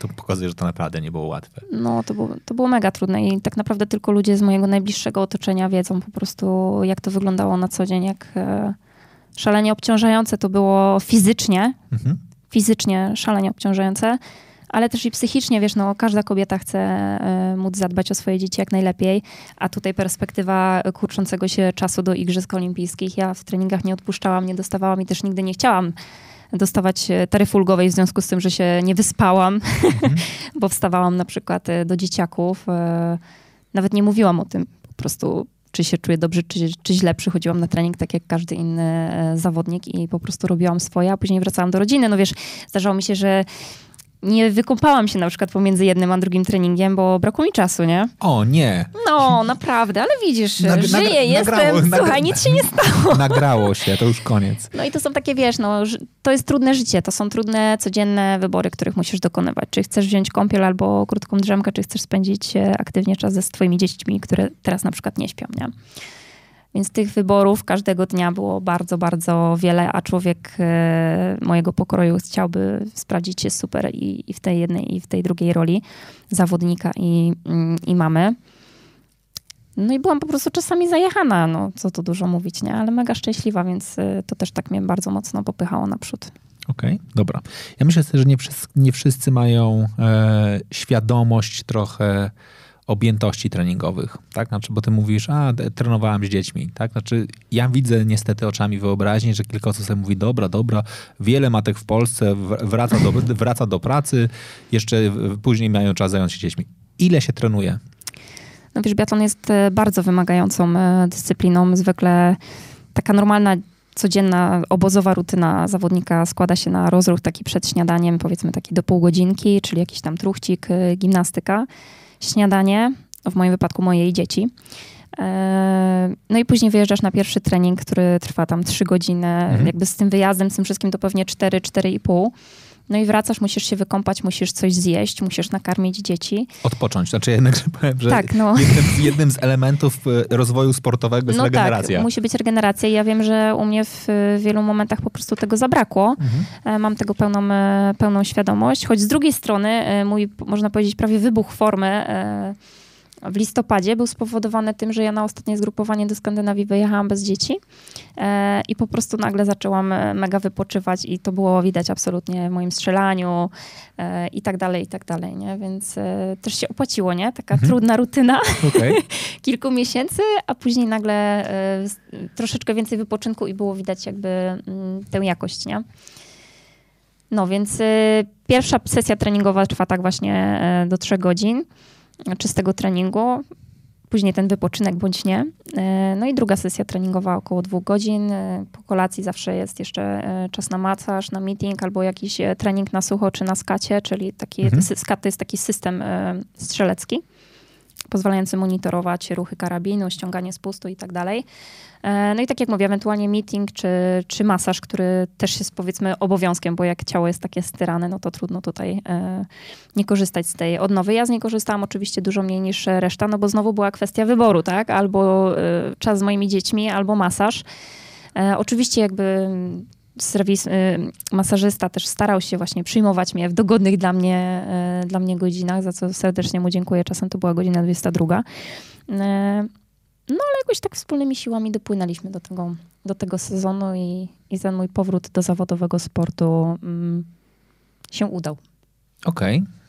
To pokazuje, że to naprawdę nie było łatwe. No, to było, to było mega trudne i tak naprawdę tylko ludzie z mojego najbliższego otoczenia wiedzą po prostu, jak to wyglądało na co dzień, jak e, szalenie obciążające to było fizycznie, Mhm. fizycznie szalenie obciążające, ale też i psychicznie, wiesz, no każda kobieta chce e, móc zadbać o swoje dzieci jak najlepiej, a tutaj perspektywa kurczącego się czasu do Igrzysk Olimpijskich. Ja w treningach nie odpuszczałam, nie dostawałam i też nigdy nie chciałam dostawać e, taryfy ulgowej w związku z tym, że się nie wyspałam, bo wstawałam na przykład e, do dzieciaków. e, Nawet nie mówiłam o tym, po prostu czy się czuję dobrze, czy, czy źle. Przychodziłam na trening tak jak każdy inny zawodnik i po prostu robiłam swoje, a później wracałam do rodziny. No wiesz, zdarzało mi się, że nie wykąpałam się na przykład pomiędzy jednym a drugim treningiem, bo brakło mi czasu, nie? O nie, No, naprawdę, ale widzisz, Nag- żyję, nagra- jestem, nagrało- nagra- słuchaj, nic się nie stało. nagrało się, to już koniec. No i to są takie, wiesz, no, to jest trudne życie, to są trudne, codzienne wybory, których musisz dokonywać. Czy chcesz wziąć kąpiel albo krótką drzemkę, czy chcesz spędzić e, aktywnie czas ze swoimi dziećmi, które teraz na przykład nie śpią, nie? Więc tych wyborów każdego dnia było bardzo, bardzo wiele, a człowiek e, mojego pokroju chciałby sprawdzić się super i, i w tej jednej, i w tej drugiej roli zawodnika i, mm, i mamy. No i byłam po prostu czasami zajechana, no co tu dużo mówić, nie? Ale mega szczęśliwa, więc y, to też tak mnie bardzo mocno popychało naprzód. Okej, dobra. Ja myślę że nie wszyscy, nie wszyscy mają e, świadomość trochę objętości treningowych, tak? Znaczy, bo ty mówisz, a trenowałam z dziećmi, tak? Znaczy, ja widzę niestety oczami wyobraźni, że kilka osób sobie mówi, dobra, dobra, wiele matek w Polsce wraca do, wraca do pracy, jeszcze później mają czas zająć się dziećmi. Ile się trenuje? No wiesz, biatlon jest e, bardzo wymagającą e, dyscypliną. Zwykle taka normalna, codzienna, obozowa rutyna zawodnika składa się na rozruch taki przed śniadaniem, powiedzmy taki do pół godzinki, czyli jakiś tam truchcik, e, gimnastyka, śniadanie, w moim wypadku mojej dzieci. E, No i później wyjeżdżasz na pierwszy trening, który trwa tam trzy godziny. Mhm. Jakby z tym wyjazdem, z tym wszystkim to pewnie 4, 4,5. No i wracasz, musisz się wykąpać, musisz coś zjeść, musisz nakarmić dzieci. Odpocząć. Znaczy, jednak że powiem, że Tak, no. jednym, jednym z elementów e, rozwoju sportowego jest no regeneracja. tak, musi być regeneracja ja wiem, że u mnie w wielu momentach po prostu tego zabrakło. Mhm. E, Mam tego pełną, e, pełną świadomość, choć z drugiej strony mój, można powiedzieć, prawie wybuch formy w listopadzie był spowodowany tym, że ja na ostatnie zgrupowanie do Skandynawii wyjechałam bez dzieci e, i po prostu nagle zaczęłam e, mega wypoczywać i to było widać absolutnie w moim strzelaniu e, i tak dalej, i tak dalej, nie? Więc e, też się opłaciło, nie? Taka Mhm. trudna rutyna Okej. kilku miesięcy, a później nagle e, troszeczkę więcej wypoczynku i było widać jakby mm, tę jakość, nie? No więc e, pierwsza sesja treningowa trwa tak właśnie do trzech godzin czystego treningu. Później ten wypoczynek bądź nie. E, No i druga sesja treningowa około dwóch godzin. E, Po kolacji zawsze jest jeszcze e, czas na masaż, na meeting albo jakiś trening na sucho czy na skacie, czyli taki, Mhm. to jest taki system strzelecki pozwalający monitorować ruchy karabinu, ściąganie spustu i tak dalej. E, No i tak jak mówię, ewentualnie meeting czy, czy masaż, który też jest powiedzmy obowiązkiem, bo jak ciało jest takie styrane, no to trudno tutaj e, nie korzystać z tej odnowy. Ja z niej korzystałam oczywiście dużo mniej niż reszta, no bo znowu była kwestia wyboru, tak? Albo e, czas z moimi dziećmi, albo masaż. E, Oczywiście jakby serwis, y, masażysta też starał się właśnie przyjmować mnie w dogodnych dla mnie, y, dla mnie godzinach, za co serdecznie mu dziękuję. Czasem to była godzina 22. Y, no ale jakoś tak wspólnymi siłami dopłynęliśmy do tego, do tego sezonu i, i ten mój powrót do zawodowego sportu mm, się udał. Okej. Okay.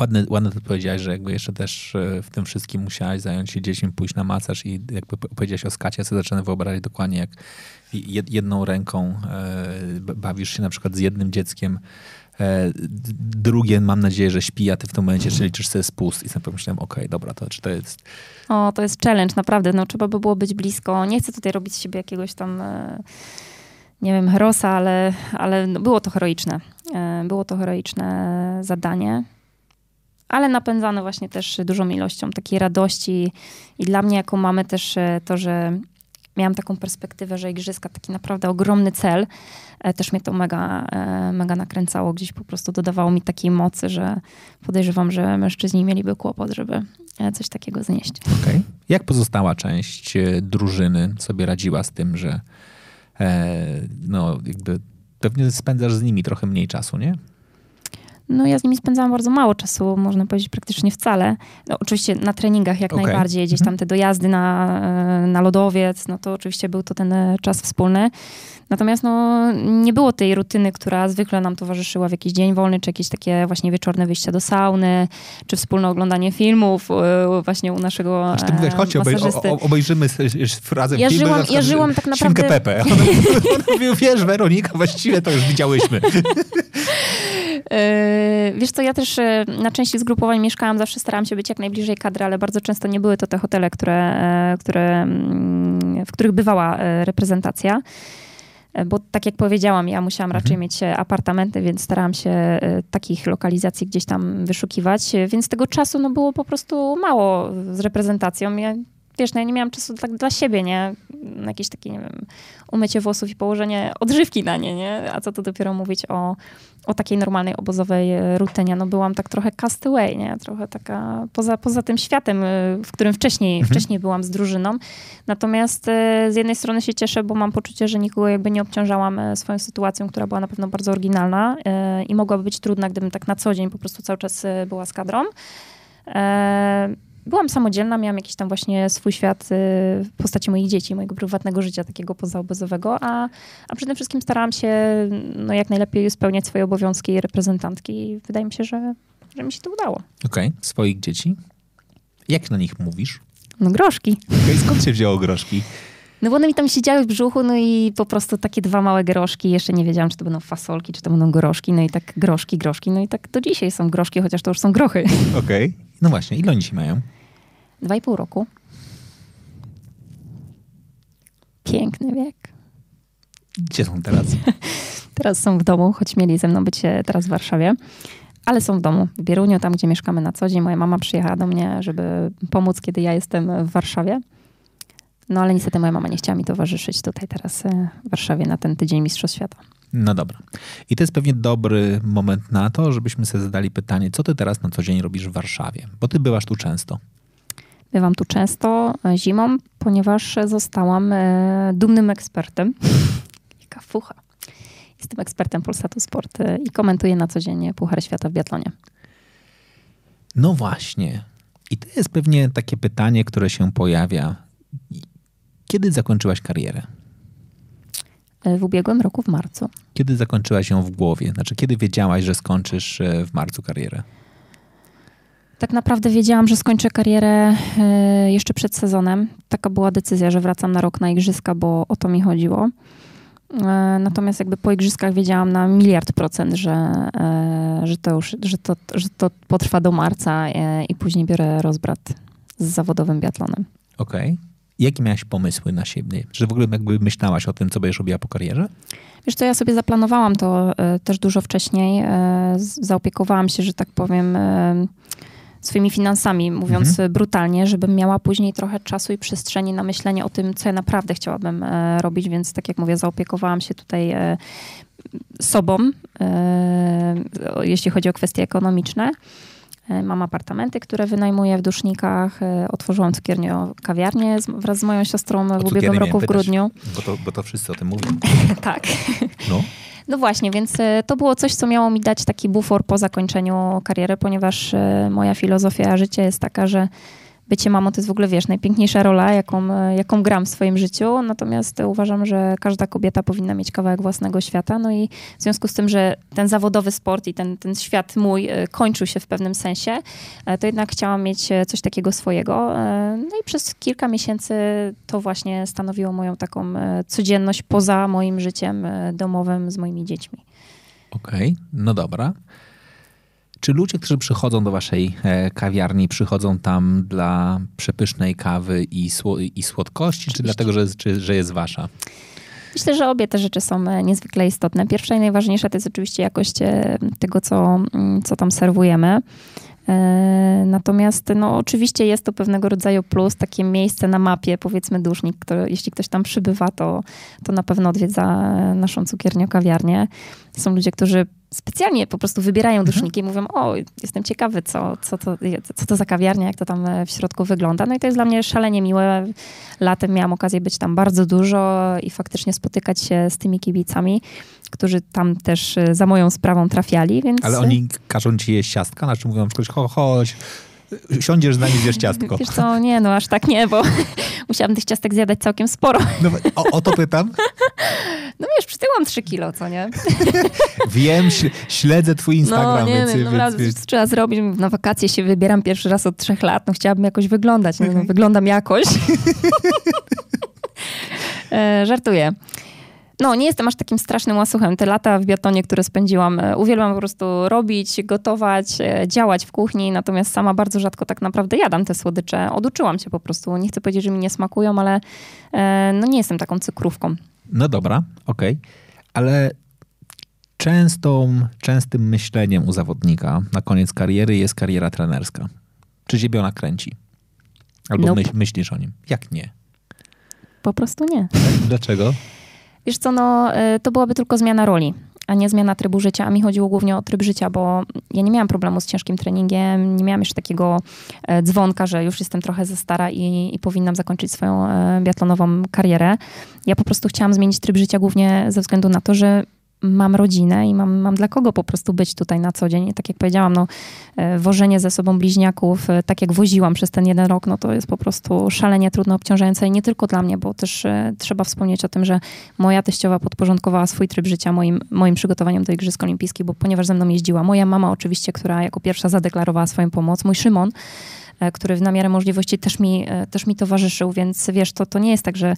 Ładne, ładne to powiedziałaś, że jakby jeszcze też e, w tym wszystkim musiałaś zająć się dziećmi, pójść na masaż i jakby powiedziałaś o skacie, ja sobie zaczynam wyobrazić dokładnie jak jedną ręką e, bawisz się na przykład z jednym dzieckiem, e, drugie mam nadzieję, że śpi, a ty w tym momencie jeszcze liczysz sobie spust i sobie pomyślałem, okej, okay, dobra, to czy to jest... O, to jest challenge, naprawdę, no trzeba by było być blisko. Nie chcę tutaj robić z siebie jakiegoś tam nie wiem, herosa, ale, ale no było to heroiczne. Było to heroiczne zadanie ale napędzane właśnie też dużą ilością takiej radości. I dla mnie, jako mamy też e, to, że miałam taką perspektywę, że igrzyska, taki naprawdę ogromny cel, e, też mnie to mega, e, mega nakręcało. Gdzieś po prostu dodawało mi takiej mocy, że podejrzewam, że mężczyźni mieliby kłopot, żeby coś takiego znieść. Okay. Jak pozostała część drużyny sobie radziła z tym, że no, jakby pewnie spędzasz z nimi trochę mniej czasu, nie? No ja z nimi spędzałam bardzo mało czasu, można powiedzieć praktycznie wcale. No, oczywiście na treningach jak okay. najbardziej, gdzieś tam mhm. te dojazdy na, e, na lodowiec, no to oczywiście był to ten e, czas wspólny. Natomiast no, nie było tej rutyny, która zwykle nam towarzyszyła w jakiś dzień wolny, czy jakieś takie właśnie wieczorne wyjścia do sauny, czy wspólne oglądanie filmów e, właśnie u naszego Aż ty mówisz, chodź, obej obejrzymy razem ja filmy. Żyłam, ja żyłam tak naprawdę... Pepe. On mówił, wiesz Weronika, właściwie to już widziałyśmy. E, wiesz co, ja też e, na części zgrupowań mieszkałam, zawsze starałam się być jak najbliżej kadry, ale bardzo często nie były to te hotele, które, e, które, mm, w których bywała reprezentacja. Bo tak jak powiedziałam, ja musiałam mhm. raczej mieć apartamenty, więc starałam się takich lokalizacji gdzieś tam wyszukiwać. Więc tego czasu no, było po prostu mało z reprezentacją. Ja wiesz, no ja nie miałam czasu tak dla siebie, nie? Na jakieś takie, nie wiem, umycie włosów i położenie odżywki na nie, nie? A co tu dopiero mówić o, o takiej normalnej obozowej e, rutynie. No byłam tak trochę castaway, nie? Trochę taka poza, poza tym światem, e, w którym wcześniej, mhm. wcześniej byłam z drużyną. Natomiast e, z jednej strony się cieszę, bo mam poczucie, że nikogo jakby nie obciążałam swoją sytuacją, która była na pewno bardzo oryginalna i mogłaby być trudna, gdybym tak na co dzień po prostu cały czas była z kadrą byłam samodzielna, miałam jakiś tam właśnie swój świat y, w postaci moich dzieci, mojego prywatnego życia takiego pozaobozowego, a, a przede wszystkim starałam się no, jak najlepiej spełniać swoje obowiązki reprezentantki i wydaje mi się, że, że mi się to udało. Okej, okay. swoich dzieci? Jak na nich mówisz? No groszki. Okay, skąd się wzięło groszki? No bo one mi tam siedziały w brzuchu, no i po prostu takie dwa małe groszki. Jeszcze nie wiedziałam, czy to będą fasolki, czy to będą groszki. No i tak groszki, groszki. No i tak do dzisiaj są groszki, chociaż to już są grochy. Okej. Okay. No właśnie, ile oni się mają? Dwa i pół roku. Piękny wiek. Gdzie są teraz? teraz są w domu, choć mieli ze mną być teraz w Warszawie. Ale są w domu, w Bieruniu, tam gdzie mieszkamy na co dzień. Moja mama przyjechała do mnie, żeby pomóc, kiedy ja jestem w Warszawie. No ale niestety moja mama nie chciała mi towarzyszyć tutaj teraz e, w Warszawie na ten tydzień Mistrzostw Świata. No dobra. I to jest pewnie dobry moment na to, żebyśmy sobie zadali pytanie, co ty teraz na co dzień robisz w Warszawie? Bo ty bywasz tu często. Bywam tu często e, zimą, ponieważ zostałam e, dumnym ekspertem. Jaka fucha. Jestem ekspertem Polsatu Sport i komentuję na co dzień Puchar Świata w biatlonie. No właśnie. I to jest pewnie takie pytanie, które się pojawia. Kiedy zakończyłaś karierę? E, w ubiegłym roku w marcu. Kiedy zakończyłaś ją w głowie? Znaczy, kiedy wiedziałaś, że skończysz w marcu karierę? Tak naprawdę wiedziałam, że skończę karierę e, jeszcze przed sezonem. Taka była decyzja, że wracam na rok na igrzyska, bo o to mi chodziło. E, natomiast jakby po igrzyskach wiedziałam na miliard procent, że, e, że, to, już, że, to, że to potrwa do marca i później biorę rozbrat z zawodowym biatlonem. Okej. Okay. Jakie miałaś pomysły na siebie? Że w ogóle jakby myślałaś o tym, co będziesz robiła po karierze? Wiesz to ja sobie zaplanowałam to też dużo wcześniej. Zaopiekowałam się, że tak powiem swoimi finansami, mówiąc mhm. brutalnie, żebym miała później trochę czasu i przestrzeni na myślenie o tym, co ja naprawdę chciałabym e, robić, więc tak jak mówię, zaopiekowałam się tutaj e, sobą, e, jeśli chodzi o kwestie ekonomiczne. Mam apartamenty, które wynajmuję w Dusznikach. Otworzyłam cukiernię, kawiarnię wraz z moją siostrą w ubiegłym roku w grudniu. bo, to, bo to wszyscy o tym mówią. tak. No. No właśnie, więc e, to było coś, co miało mi dać taki bufor po zakończeniu kariery, ponieważ e, moja filozofia życia jest taka, że bycie mamą to jest w ogóle, wiesz, najpiękniejsza rola, jaką, jaką gram w swoim życiu. Natomiast uważam, że każda kobieta powinna mieć kawałek własnego świata. No i w związku z tym, że ten zawodowy sport i ten, ten świat mój e, kończył się w pewnym sensie, e, to jednak chciałam mieć e, coś takiego swojego. No i przez kilka miesięcy to właśnie stanowiło moją taką codzienność poza moim życiem domowym z moimi dziećmi. Okej, okay, no dobra. Czy ludzie, którzy przychodzą do waszej e, kawiarni, przychodzą tam dla przepysznej kawy i, i słodkości, czy dlatego, że, czy, że jest wasza? Myślę, że obie te rzeczy są e, niezwykle istotne. Pierwsza i najważniejsza to jest oczywiście jakość e, tego, co, mm, co tam serwujemy. Natomiast no, oczywiście jest to pewnego rodzaju plus, takie miejsce na mapie, powiedzmy dusznik, który, jeśli ktoś tam przybywa, to, to na pewno odwiedza naszą cukiernię, kawiarnię. Są ludzie, którzy specjalnie po prostu wybierają mhm. duszniki mhm. i mówią, o, jestem ciekawy, co, co, to, co to za kawiarnia, jak to tam e, w środku wygląda. No i to jest dla mnie szalenie miłe. Latem miałam okazję być tam bardzo dużo i faktycznie spotykać się z tymi kibicami, którzy tam też e, za moją sprawą trafiali, więc... Ale oni każą ci jeść ciastka? Znaczy mówią, chodź, chodź, siądziesz z nami, zjesz ciastko. Wiesz co, nie, no aż tak nie, bo musiałam tych ciastek zjadać całkiem sporo. No, o, o to pytam. No przytyłam 3 kilo, co nie? Wiem, śledzę twój Instagram. No nie wiem, no, raz, trzeba zrobić. Na wakacje się wybieram pierwszy raz od trzech lat, no chciałabym jakoś wyglądać. No, mhm. wyglądam jakoś. e, żartuję. No, nie jestem aż takim strasznym łasuchem. Te lata w biatonie, które spędziłam, e, uwielbiam po prostu robić, gotować, e, działać w kuchni, natomiast sama bardzo rzadko tak naprawdę jadam te słodycze. Oduczyłam się po prostu. Nie chcę powiedzieć, że mi nie smakują, ale e, no nie jestem taką cykrówką. No dobra, okej. Okay. Ale częstą, częstym myśleniem u zawodnika na koniec kariery jest kariera trenerska. Czy ciebie ona kręci? Albo nope. myśl, myślisz o nim? Jak nie? Po prostu nie. Dlaczego? Wiesz co, no y, to byłaby tylko zmiana roli, a nie zmiana trybu życia. A mi chodziło głównie o tryb życia, bo ja nie miałam problemu z ciężkim treningiem, nie miałam jeszcze takiego e, dzwonka, że już jestem trochę za stara i, i powinnam zakończyć swoją e, biatlonową karierę. Ja po prostu chciałam zmienić tryb życia głównie ze względu na to, że mam rodzinę i mam, mam dla kogo po prostu być tutaj na co dzień. tak jak powiedziałam, no, e, wożenie ze sobą bliźniaków, e, tak jak woziłam przez ten jeden rok, no to jest po prostu szalenie trudno obciążające i nie tylko dla mnie, bo też e, trzeba wspomnieć o tym, że moja teściowa podporządkowała swój tryb życia moim, moim przygotowaniom do Igrzysk Olimpijskich, bo ponieważ ze mną jeździła moja mama oczywiście, która jako pierwsza zadeklarowała swoją pomoc, mój Szymon, który w namiarę możliwości też mi, e, też mi towarzyszył, więc wiesz, to, to nie jest tak, że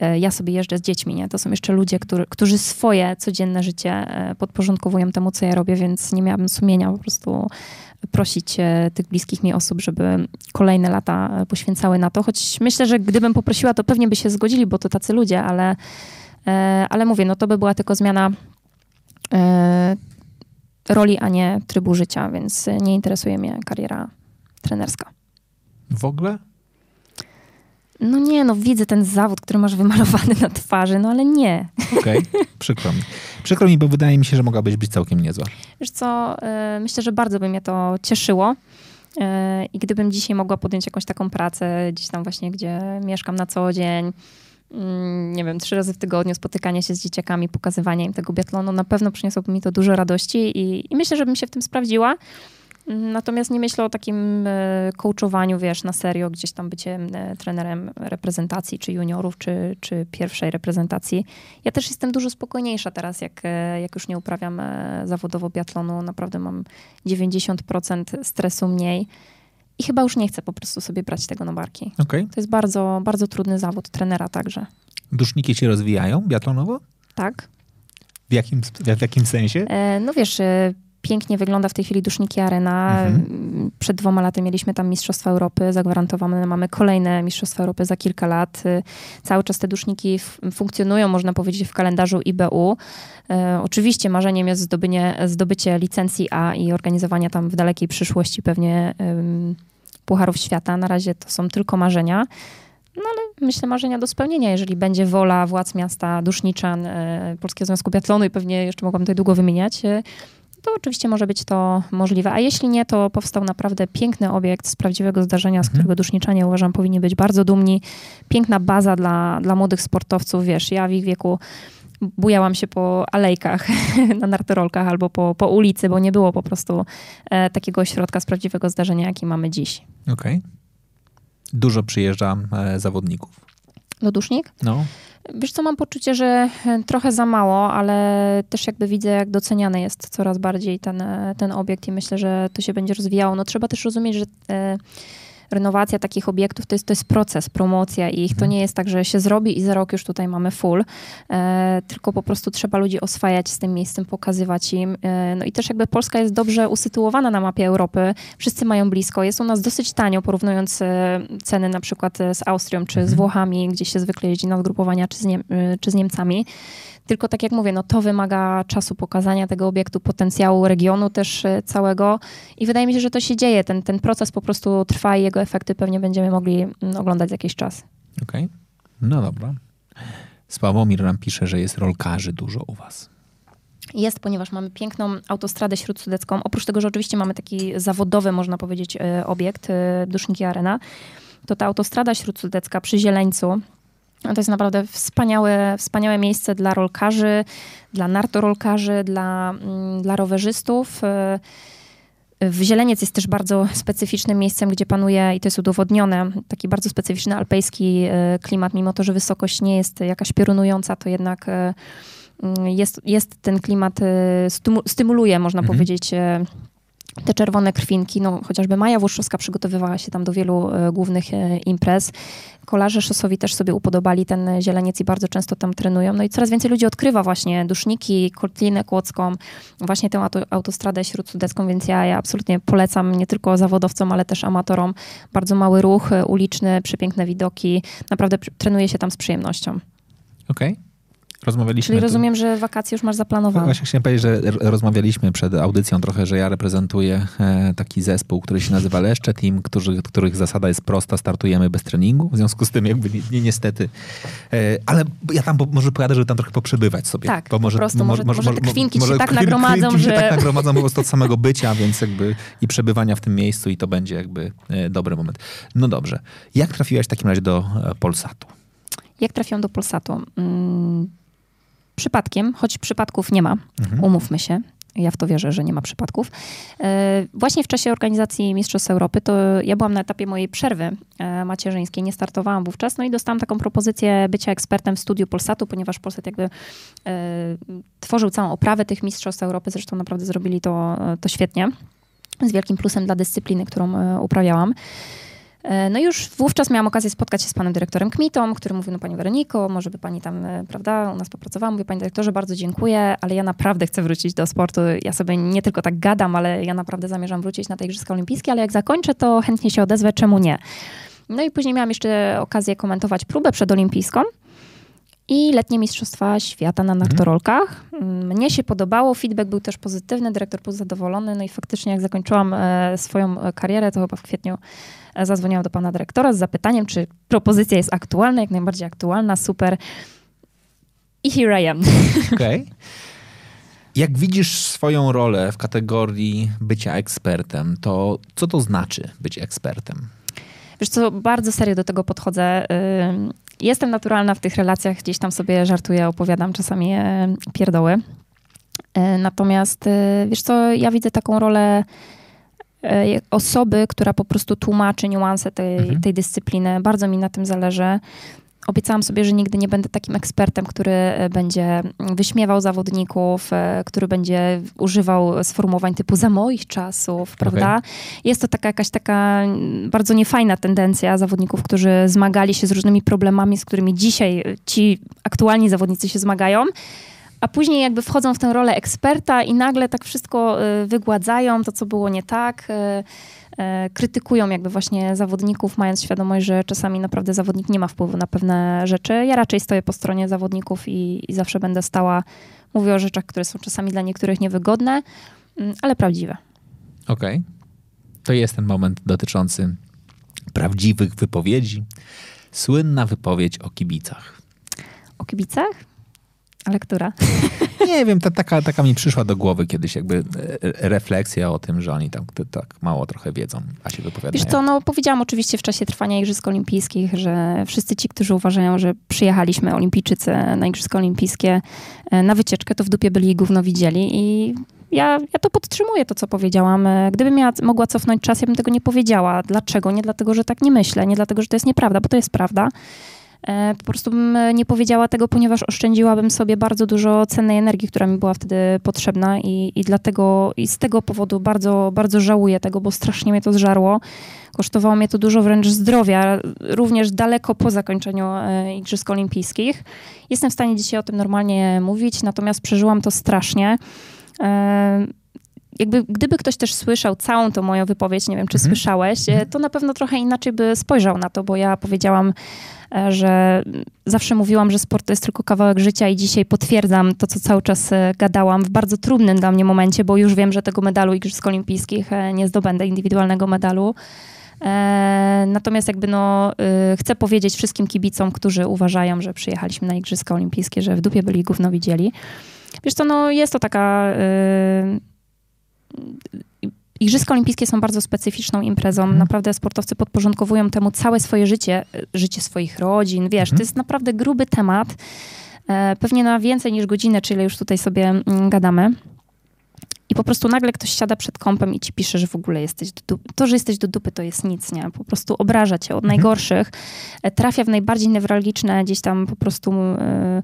e, ja sobie jeżdżę z dziećmi, nie? To są jeszcze ludzie, który, którzy swoje codzienne życie podporządkowują temu, co ja robię, więc nie miałabym sumienia po prostu prosić tych bliskich mi osób, żeby kolejne lata poświęcały na to, choć myślę, że gdybym poprosiła, to pewnie by się zgodzili, bo to tacy ludzie, ale, ale mówię, no to by była tylko zmiana roli, a nie trybu życia, więc nie interesuje mnie kariera trenerska. W ogóle? No nie, no widzę ten zawód, który masz wymalowany na twarzy, no ale nie. Okej, okay. przykro mi. Przykro mi, bo wydaje mi się, że mogłabyś być całkiem niezła. Wiesz co, yy, myślę, że bardzo by mnie to cieszyło. Yy, I gdybym dzisiaj mogła podjąć jakąś taką pracę, gdzieś tam właśnie, gdzie mieszkam na co dzień, mm, nie wiem, trzy razy w tygodniu spotykanie się z dzieciakami, pokazywanie im tego biatlonu, na pewno przyniosłoby mi to dużo radości i, i myślę, że bym się w tym sprawdziła. Natomiast nie myślę o takim e, coachowaniu, wiesz, na serio, gdzieś tam bycie e, trenerem reprezentacji, czy juniorów, czy, czy pierwszej reprezentacji. Ja też jestem dużo spokojniejsza teraz, jak, e, jak już nie uprawiam zawodowo biatlonu. Naprawdę mam 90% stresu mniej. I chyba już nie chcę po prostu sobie brać tego na barki. Okay. To jest bardzo, bardzo trudny zawód trenera także. Duszniki się rozwijają biatlonowo? Tak. W jakim, w jakim sensie? no wiesz, pięknie wygląda w tej chwili Duszniki Arena. Mhm. Przed dwoma laty mieliśmy tam Mistrzostwa Europy, zagwarantowane mamy kolejne Mistrzostwa Europy za kilka lat. Cały czas te duszniki funkcjonują, można powiedzieć, w kalendarzu IBU. E, oczywiście marzeniem jest zdobycie, zdobycie licencji A i organizowania tam w dalekiej przyszłości pewnie Pucharów Świata. Na razie to są tylko marzenia. No ale myślę marzenia do spełnienia, jeżeli będzie wola władz miasta, Duszniczan, e, Polskiego Związku Biatlonu i pewnie jeszcze mogłam tutaj długo wymieniać, to oczywiście może być to możliwe. A jeśli nie, to powstał naprawdę piękny obiekt z prawdziwego zdarzenia, z mhm. którego duszniczanie uważam powinni być bardzo dumni. Piękna baza dla, dla młodych sportowców. Wiesz, ja w ich wieku bujałam się po alejkach na nartorolkach albo po, po ulicy, bo nie było po prostu e, takiego ośrodka z prawdziwego zdarzenia, jaki mamy dziś. Okej. Okay. Dużo przyjeżdża e, zawodników. Lodusznik? No. Wiesz co, mam poczucie, że e, trochę za mało, ale też jakby widzę, jak doceniany jest coraz bardziej ten, e, ten obiekt i myślę, że to się będzie rozwijało. No trzeba też rozumieć, że e, renowacja takich obiektów to jest, to jest proces, promocja ich. To Mhm. nie jest tak, że się zrobi i za rok już tutaj mamy full, e, tylko po prostu trzeba ludzi oswajać z tym miejscem, pokazywać im. E, no i też jakby Polska jest dobrze usytuowana na mapie Europy. Wszyscy mają blisko. Jest u nas dosyć tanio, porównując e, ceny na przykład e, z Austrią czy z Mhm. Włochami, gdzie się zwykle jeździ na zgrupowania, czy z, Niem- e, czy z Niemcami. Tylko tak jak mówię, no to wymaga czasu pokazania tego obiektu, potencjału regionu też e, całego i wydaje mi się, że to się dzieje. Ten, ten proces po prostu trwa i jego efekty pewnie będziemy mogli mm, oglądać za jakiś czas. Okej. No dobra. Sławomir nam pisze, że jest rolkarzy dużo u was. Jest, ponieważ mamy piękną autostradę śródsudecką. Oprócz tego, że oczywiście mamy taki zawodowy, można powiedzieć, e, obiekt, e, Duszniki Arena, to ta autostrada śródsudecka przy Zieleńcu, to jest naprawdę wspaniałe, wspaniałe miejsce dla rolkarzy, dla nartorolkarzy, dla, mm, dla rowerzystów. E, W Zieleniec jest też bardzo specyficznym miejscem, gdzie panuje, i to jest udowodnione, taki bardzo specyficzny alpejski e, klimat, mimo to, że wysokość nie jest jakaś piorunująca, to jednak e, mm, jest, jest ten klimat, stymu- stymuluje, można Mhm. powiedzieć, te czerwone krwinki. No, chociażby Maja Włoszczowska przygotowywała się tam do wielu e, głównych e, imprez. Kolarze szosowi też sobie upodobali ten zieleniec i bardzo często tam trenują. No i coraz więcej ludzi odkrywa właśnie Duszniki, Kotlinę Kłodzką, właśnie tę auto, autostradę śródsudecką, więc ja, ja absolutnie polecam nie tylko zawodowcom, ale też amatorom. Bardzo mały ruch e, uliczny, przepiękne widoki. Naprawdę trenuje się tam z przyjemnością. Okej. Rozmawialiśmy. Czyli rozumiem, że wakacje już masz zaplanowane. Właśnie chciałem powiedzieć, że rozmawialiśmy przed audycją trochę, że ja reprezentuję e, taki zespół, który się nazywa Leszcze Team, którzy, których zasada jest prosta, startujemy bez treningu, w związku z tym jakby ni- ni- niestety. E, ale ja tam po, może pojadę, żeby tam trochę poprzebywać sobie. Tak, po prostu może- może te krwinki ci się tak nagromadzą, krwinki się że- tak nagromadzą po prostu od samego bycia, więc jakby i przebywania w tym miejscu i to będzie jakby e, dobry moment. No dobrze. Jak trafiłaś w takim razie do Polsatu? Jak trafiłam do Polsatu? Mm, przypadkiem, choć przypadków nie ma, Mhm. umówmy się. Ja w to wierzę, że nie ma przypadków. E, Właśnie w czasie organizacji Mistrzostw Europy, to ja byłam na etapie mojej przerwy e, macierzyńskiej, nie startowałam wówczas, no i dostałam taką propozycję bycia ekspertem w studiu Polsatu, ponieważ Polsat jakby e, tworzył całą oprawę tych Mistrzostw Europy, zresztą naprawdę zrobili to, to świetnie, z wielkim plusem dla dyscypliny, którą uprawiałam. E, No już wówczas miałam okazję spotkać się z panem dyrektorem Kmitą, który mówił, no pani Weroniko, może by pani tam, e, prawda, u nas popracowała. Mówię, panie dyrektorze, bardzo dziękuję, ale ja naprawdę chcę wrócić do sportu. Ja sobie nie tylko tak gadam, ale ja naprawdę zamierzam wrócić na te Igrzyska Olimpijskie, ale jak zakończę, to chętnie się odezwę, czemu nie? No i później miałam jeszcze okazję komentować próbę przedolimpijską i letnie Mistrzostwa Świata na nartorolkach. Mnie się podobało, feedback był też pozytywny, dyrektor był zadowolony, no i faktycznie jak zakończyłam e, swoją e, karierę, to chyba w kwietniu e, zadzwoniłam do pana dyrektora z zapytaniem, czy propozycja jest aktualna, jak najbardziej aktualna, super. I here I am. Okej. Jak widzisz swoją rolę w kategorii bycia ekspertem, to co to znaczy być ekspertem? Wiesz co, bardzo serio do tego podchodzę. Jestem naturalna w tych relacjach, gdzieś tam sobie żartuję, opowiadam czasami pierdoły. E, Natomiast, e, wiesz co, ja widzę taką rolę e, osoby, która po prostu tłumaczy niuanse tej, Mhm. tej dyscypliny. Bardzo mi na tym zależy. Obiecałam sobie, że nigdy nie będę takim ekspertem, który e, będzie wyśmiewał zawodników, e, który będzie używał sformułowań typu za moich czasów, prawda? Jest to taka jakaś taka mm, bardzo niefajna tendencja zawodników, którzy zmagali się z różnymi problemami, z którymi dzisiaj ci aktualni zawodnicy się zmagają. A później jakby wchodzą w tę rolę eksperta i nagle tak wszystko e, wygładzają, to co było nie tak. Krytykują jakby właśnie zawodników, mając świadomość, że czasami naprawdę zawodnik nie ma wpływu na pewne rzeczy. Ja raczej stoję po stronie zawodników i, i zawsze będę stała, mówię o rzeczach, które są czasami dla niektórych niewygodne, mm, ale prawdziwe. Okej. To jest ten moment dotyczący prawdziwych wypowiedzi. Słynna wypowiedź o kibicach. O kibicach? Ale która? Nie wiem, ta, taka, taka mi przyszła do głowy kiedyś jakby e, refleksja o tym, że oni tam tak mało trochę wiedzą, a się wypowiadają. Wiesz co, no powiedziałam oczywiście w czasie trwania Igrzysk Olimpijskich, że wszyscy ci, którzy uważają, że przyjechaliśmy olimpijczycy na Igrzyska Olimpijskie e, na wycieczkę, to w dupie byli i gówno widzieli i ja, ja to podtrzymuję, to co powiedziałam. E, gdybym ja mogła cofnąć czas, ja bym tego nie powiedziała. Dlaczego? Nie dlatego, że tak nie myślę, nie dlatego, że to jest nieprawda, bo to jest prawda. E, po prostu bym nie powiedziała tego, ponieważ oszczędziłabym sobie bardzo dużo cennej energii, która mi była wtedy potrzebna i, i dlatego i z tego powodu bardzo, bardzo żałuję tego, bo strasznie mnie to zżarło. Kosztowało mnie to dużo wręcz zdrowia, również daleko po zakończeniu e, Igrzysk Olimpijskich. Jestem w stanie dzisiaj o tym normalnie mówić, natomiast przeżyłam to strasznie. E, jakby, gdyby ktoś też słyszał całą tą moją wypowiedź, nie wiem, czy mhm. słyszałeś, mhm. to na pewno trochę inaczej by spojrzał na to, bo ja powiedziałam, e, że zawsze mówiłam, że sport to jest tylko kawałek życia i dzisiaj potwierdzam to, co cały czas e, gadałam w bardzo trudnym dla mnie momencie, bo już wiem, że tego medalu Igrzysk Olimpijskich nie zdobędę, indywidualnego medalu. Natomiast jakby no, chcę powiedzieć wszystkim kibicom, którzy uważają, że przyjechaliśmy na Igrzyska Olimpijskie, że w dupie byli gówno widzieli. Wiesz co, no jest to taka Igrzyska Olimpijskie są bardzo specyficzną imprezą. Mhm. Naprawdę sportowcy podporządkowują temu całe swoje życie, życie swoich rodzin. Wiesz, mhm. to jest naprawdę gruby temat. E, pewnie na więcej niż godzinę, czyli już tutaj sobie mm, gadamy. I po prostu nagle ktoś siada przed kąpem i ci pisze, że w ogóle jesteś do dupy. To, że jesteś do dupy, to jest nic, nie? Po prostu obraża cię od mhm. najgorszych. E, trafia w najbardziej newralgiczne gdzieś tam po prostu y,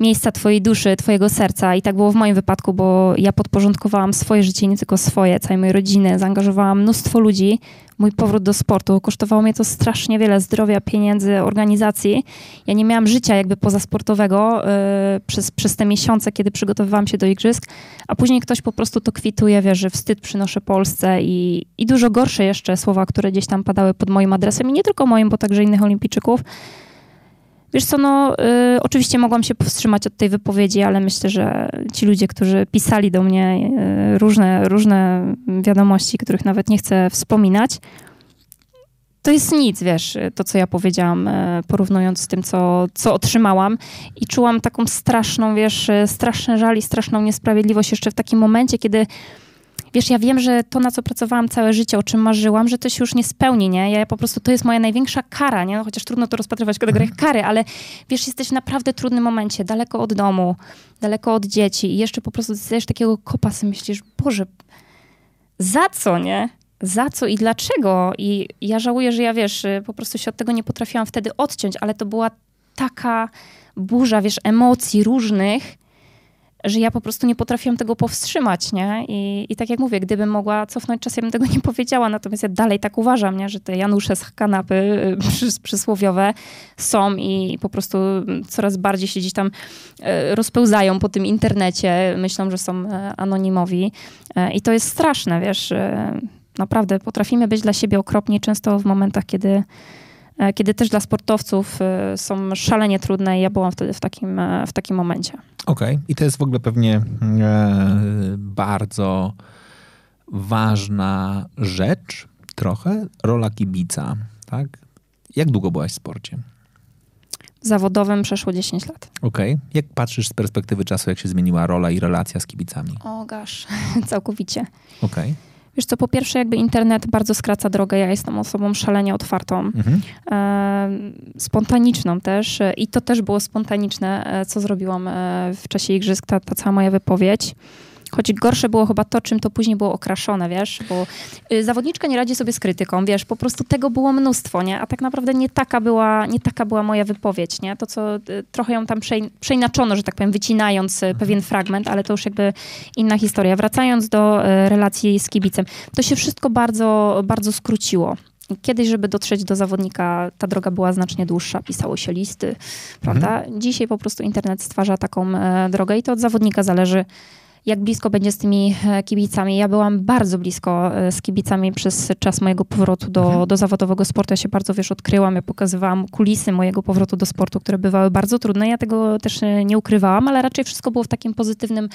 miejsca twojej duszy, twojego serca. I tak było w moim wypadku, bo ja podporządkowałam swoje życie, nie tylko swoje, całej mojej rodziny. Zaangażowałam mnóstwo ludzi mój powrót do sportu. Kosztowało mnie to strasznie wiele zdrowia, pieniędzy, organizacji. Ja nie miałam życia jakby pozasportowego yy, przez, przez te miesiące, kiedy przygotowywałam się do igrzysk, a później ktoś po prostu to kwituje, wie, że wstyd przynoszę Polsce i, i dużo gorsze jeszcze słowa, które gdzieś tam padały pod moim adresem i nie tylko moim, bo także innych olimpijczyków. Wiesz co, no y, oczywiście mogłam się powstrzymać od tej wypowiedzi, ale myślę, że ci ludzie, którzy pisali do mnie y, różne, różne wiadomości, których nawet nie chcę wspominać, to jest nic, wiesz, to co ja powiedziałam, y, porównując z tym, co, co otrzymałam. I czułam taką straszną, wiesz, straszny żal i straszną niesprawiedliwość jeszcze w takim momencie, kiedy wiesz, ja wiem, że to, na co pracowałam całe życie, o czym marzyłam, że to się już nie spełni, nie? Ja po prostu, to jest moja największa kara, nie? No, chociaż trudno to rozpatrywać w kategoriach mhm. kary, ale wiesz, jesteś w naprawdę trudnym momencie, daleko od domu, daleko od dzieci i jeszcze po prostu dostajesz takiego kopa, sobie myślisz, Boże, za co, nie? Za co i dlaczego? I ja żałuję, że ja, wiesz, po prostu się od tego nie potrafiłam wtedy odciąć, ale to była taka burza, wiesz, emocji różnych, że ja po prostu nie potrafiłam tego powstrzymać, nie? I, I tak jak mówię, gdybym mogła cofnąć czas, ja bym tego nie powiedziała, natomiast ja dalej tak uważam, nie? Że te Janusze z kanapy y, przysłowiowe są i po prostu coraz bardziej się gdzieś tam y, rozpełzają po tym internecie, myślą, że są y, anonimowi i to jest straszne, wiesz, naprawdę potrafimy być dla siebie okropni często w momentach, kiedy kiedy też dla sportowców e, są szalenie trudne i ja byłam wtedy w takim, e, w takim momencie. Okej, okay. i to jest w ogóle pewnie bardzo ważna rzecz, trochę, rola kibica, tak? Jak długo byłaś w sporcie? Zawodowym przeszło 10 lat. Okej. Okay. Jak patrzysz z perspektywy czasu, jak się zmieniła rola i relacja z kibicami? O gasz, całkowicie. Okej. Okay. Wiesz co, po pierwsze jakby internet bardzo skraca drogę. Ja jestem osobą szalenie otwartą, mhm. e, spontaniczną też i to też było spontaniczne, e, co zrobiłam e, w czasie igrzysk, ta, ta cała moja wypowiedź. Choć gorsze było chyba to, czym to później było okraszone, wiesz, bo y, zawodniczka nie radzi sobie z krytyką, wiesz, po prostu tego było mnóstwo, nie? A tak naprawdę nie taka była, nie taka była moja wypowiedź, nie? To, co y, trochę ją tam przeinaczono, że tak powiem, wycinając y, mhm. pewien fragment, ale to już jakby inna historia. Wracając do relacji z kibicem, to się wszystko bardzo, bardzo skróciło. Kiedyś, żeby dotrzeć do zawodnika, ta droga była znacznie dłuższa, pisało się listy, prawda? Mhm. Dzisiaj po prostu internet stwarza taką e, drogę i to od zawodnika zależy, jak blisko będzie z tymi e, kibicami. Ja byłam bardzo blisko e, z kibicami przez czas mojego powrotu do, mhm. do zawodowego sportu. Ja się bardzo, wiesz, odkryłam, ja pokazywałam kulisy mojego powrotu do sportu, które bywały bardzo trudne. Ja tego też e, nie ukrywałam, ale raczej wszystko było w takim pozytywnym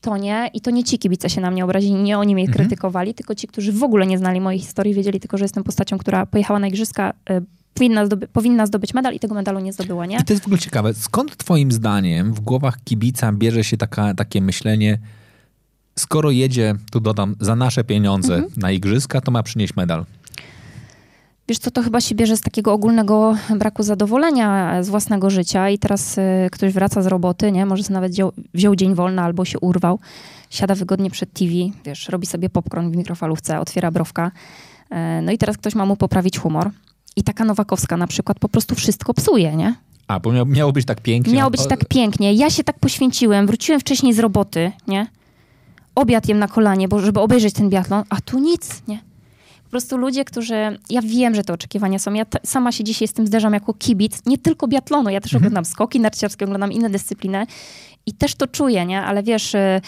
tonie i to nie ci kibice się na mnie obrazili, nie oni mnie mhm. krytykowali, tylko ci, którzy w ogóle nie znali mojej historii, wiedzieli tylko, że jestem postacią, która pojechała na igrzyska powinna, zdoby, powinna zdobyć medal i tego medalu nie zdobyła, nie? I to jest w ogóle ciekawe. Skąd twoim zdaniem w głowach kibica bierze się taka, takie myślenie, skoro jedzie, tu dodam, za nasze pieniądze mhm. na igrzyska, to ma przynieść medal? Wiesz co, to chyba się bierze z takiego ogólnego braku zadowolenia z własnego życia i teraz y, ktoś wraca z roboty, nie? Może nawet wziął, wziął dzień wolny albo się urwał, siada wygodnie przed TV, wiesz, robi sobie popcorn w mikrofalówce, otwiera browka. Y, no i teraz ktoś ma mu poprawić humor. I taka Nowakowska na przykład po prostu wszystko psuje, nie? A, bo miało, miało być tak pięknie. Miało być tak pięknie. Ja się tak poświęciłem, wróciłem wcześniej z roboty, nie? Obiad jem na kolanie, bo żeby obejrzeć ten biatlon, a tu nic, nie? Po prostu ludzie, którzy... Ja wiem, że te oczekiwania są. Ja sama się dzisiaj z tym zderzam jako kibic, nie tylko biatlonu. Ja też mhm. oglądam skoki narciarskie, oglądam inne dyscypliny i też to czuję, nie? Ale wiesz, y,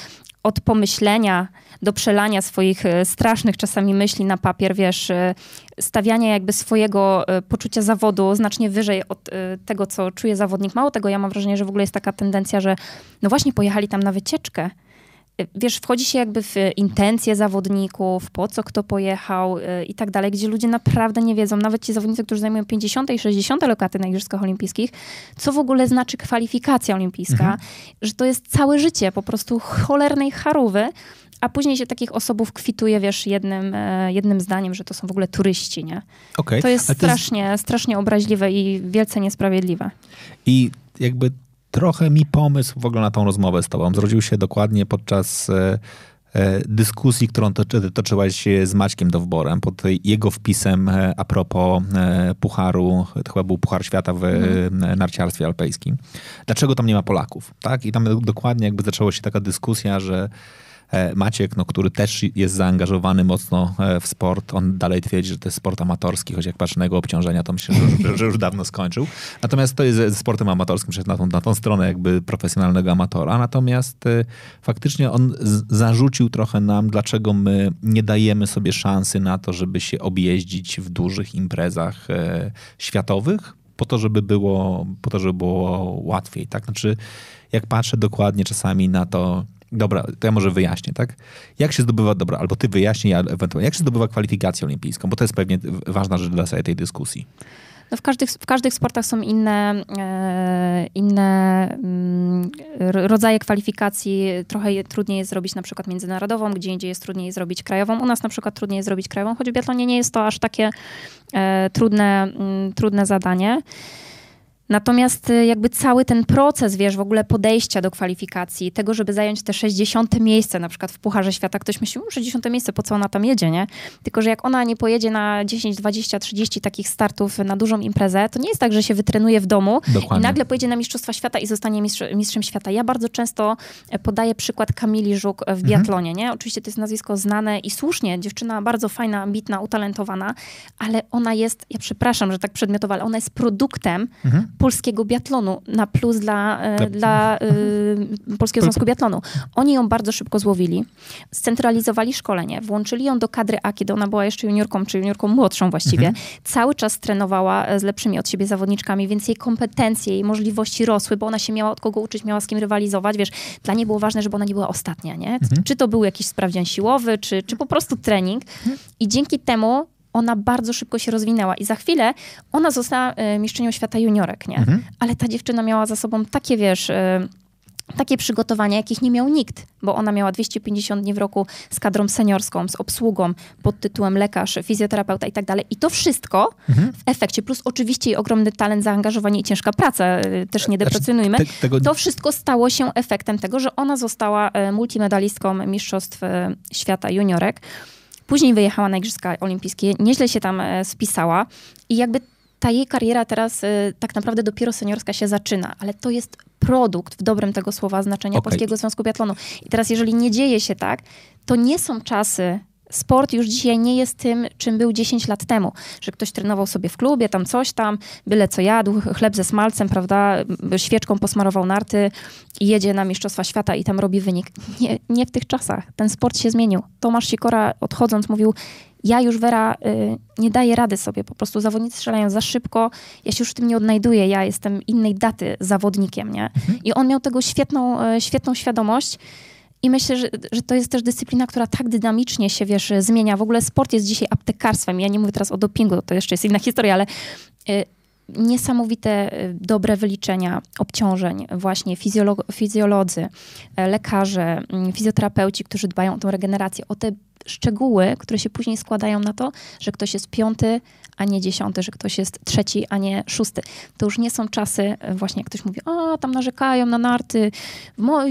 od pomyślenia do przelania swoich y, strasznych czasami myśli na papier, wiesz, y, stawiania jakby swojego poczucia zawodu znacznie wyżej od tego, co czuje zawodnik. Mało tego, ja mam wrażenie, że w ogóle jest taka tendencja, że no właśnie pojechali tam na wycieczkę wiesz, wchodzi się jakby w intencje zawodników, po co kto pojechał y, i tak dalej, gdzie ludzie naprawdę nie wiedzą, nawet ci zawodnicy, którzy zajmują 50 i 60 lokaty na Igrzyskach Olimpijskich, co w ogóle znaczy kwalifikacja olimpijska, mhm. że to jest całe życie po prostu cholernej charówy, a później się takich osobów kwituje, wiesz, jednym, e, jednym zdaniem, że to są w ogóle turyści, nie? Okay. To jest strasznie, jest... strasznie obraźliwe i wielce niesprawiedliwe. I jakby trochę mi pomysł w ogóle na tą rozmowę z tobą zrodził się dokładnie podczas e, e, dyskusji, którą toczy, toczyłaś z Maćkiem Dowborem pod jego wpisem e, a propos pucharu, to chyba był Puchar Świata w mm. narciarstwie alpejskim. Dlaczego tam nie ma Polaków? Tak? I tam dokładnie jakby zaczęła się taka dyskusja, że Maciek, no, który też jest zaangażowany mocno e, w sport, on dalej twierdzi, że to jest sport amatorski, choć jak patrzy na jego obciążenia, to myślę, że, że już dawno skończył. Natomiast to jest sportem amatorskim, przecież na tą, na tą stronę jakby profesjonalnego amatora. Natomiast e, faktycznie on zarzucił trochę nam, dlaczego my nie dajemy sobie szansy na to, żeby się objeździć w dużych imprezach światowych, po to, żeby było, po to, żeby było łatwiej. Tak? Znaczy, jak patrzę dokładnie czasami na to, Dobra, to ja może wyjaśnię, tak? Jak się zdobywa, dobra, albo ty wyjaśnij, ja ewentualnie, jak się zdobywa kwalifikację olimpijską? Bo to jest pewnie ważna rzecz dla tej dyskusji. No w, każdych, w każdych sportach są inne, e, inne mm, rodzaje kwalifikacji. Trochę trudniej jest zrobić na przykład międzynarodową, gdzie indziej jest trudniej zrobić krajową. U nas na przykład trudniej jest zrobić krajową, choć w biatlonie nie jest to aż takie e, trudne, mm, trudne zadanie. Natomiast y, jakby cały ten proces, wiesz, w ogóle podejścia do kwalifikacji, tego, żeby zająć te 60 miejsce, na przykład w Pucharze Świata, ktoś myśli, 60 miejsce, po co ona tam jedzie, nie? Tylko, że jak ona nie pojedzie na 10, 20, 30 takich startów na dużą imprezę, to nie jest tak, że się wytrenuje w domu Dokładnie. i nagle pojedzie na Mistrzostwa Świata i zostanie mistrz, mistrzem świata. Ja bardzo często e, podaję przykład Kamili Żuk w mhm. biatlonie, nie? Oczywiście to jest nazwisko znane i słusznie, dziewczyna bardzo fajna, ambitna, utalentowana, ale ona jest, ja przepraszam, że tak przedmiotowa, ale ona jest produktem mhm polskiego biatlonu na plus dla, e, dla y, Polskiego Związku Biatlonu. Oni ją bardzo szybko złowili, scentralizowali szkolenie, włączyli ją do kadry A, kiedy ona była jeszcze juniorką, czy juniorką młodszą właściwie. Mhm. Cały czas trenowała e, z lepszymi od siebie zawodniczkami, więc jej kompetencje, jej możliwości rosły, bo ona się miała od kogo uczyć, miała z kim rywalizować, wiesz. Dla niej było ważne, żeby ona nie była ostatnia, nie? Mhm. Czy to był jakiś sprawdzian siłowy, czy, czy po prostu trening. Mhm. I dzięki temu ona bardzo szybko się rozwinęła i za chwilę ona została e, mistrzynią świata juniorek, nie? Mhm. Ale ta dziewczyna miała za sobą takie, wiesz e, takie przygotowania, jakich nie miał nikt, bo ona miała 250 dni w roku z kadrą seniorską, z obsługą pod tytułem lekarz, fizjoterapeuta i tak dalej. I to wszystko mhm. w efekcie, plus oczywiście jej ogromny talent, zaangażowanie i ciężka praca, e, też nie znaczy, deprecjonujmy, te, tego... to wszystko stało się efektem tego, że ona została multimedalistką Mistrzostw Świata Juniorek. Później wyjechała na Igrzyska Olimpijskie, nieźle się tam e, spisała i jakby ta jej kariera teraz e, tak naprawdę dopiero seniorska się zaczyna, ale to jest produkt w dobrym tego słowa znaczenia okay. Polskiego Związku Biatlonu. I teraz jeżeli nie dzieje się tak, to nie są czasy sport już dzisiaj nie jest tym, czym był 10 lat temu, że ktoś trenował sobie w klubie, tam coś tam, byle co jadł, chleb ze smalcem, prawda, świeczką posmarował narty i jedzie na Mistrzostwa Świata i tam robi wynik. Nie, nie w tych czasach. Ten sport się zmienił. Tomasz Sikora odchodząc mówił, ja już Wera y, nie daję rady sobie, po prostu zawodnicy strzelają za szybko, ja się już w tym nie odnajduję, ja jestem innej daty zawodnikiem, nie? Mhm. I on miał tego świetną, y, świetną świadomość, i myślę, że, że to jest też dyscyplina, która tak dynamicznie się, wiesz, zmienia. W ogóle sport jest dzisiaj aptekarstwem. Ja nie mówię teraz o dopingu, to jeszcze jest inna historia, ale y, niesamowite y, dobre wyliczenia obciążeń, właśnie fizjolog fizjolodzy, e, lekarze, mm, fizjoterapeuci, którzy dbają o tę regenerację, o te szczegóły, które się później składają na to, że ktoś jest piąty, a nie dziesiąty, że ktoś jest trzeci, a nie szósty. To już nie są czasy, e, właśnie jak ktoś mówi, a tam narzekają na narty,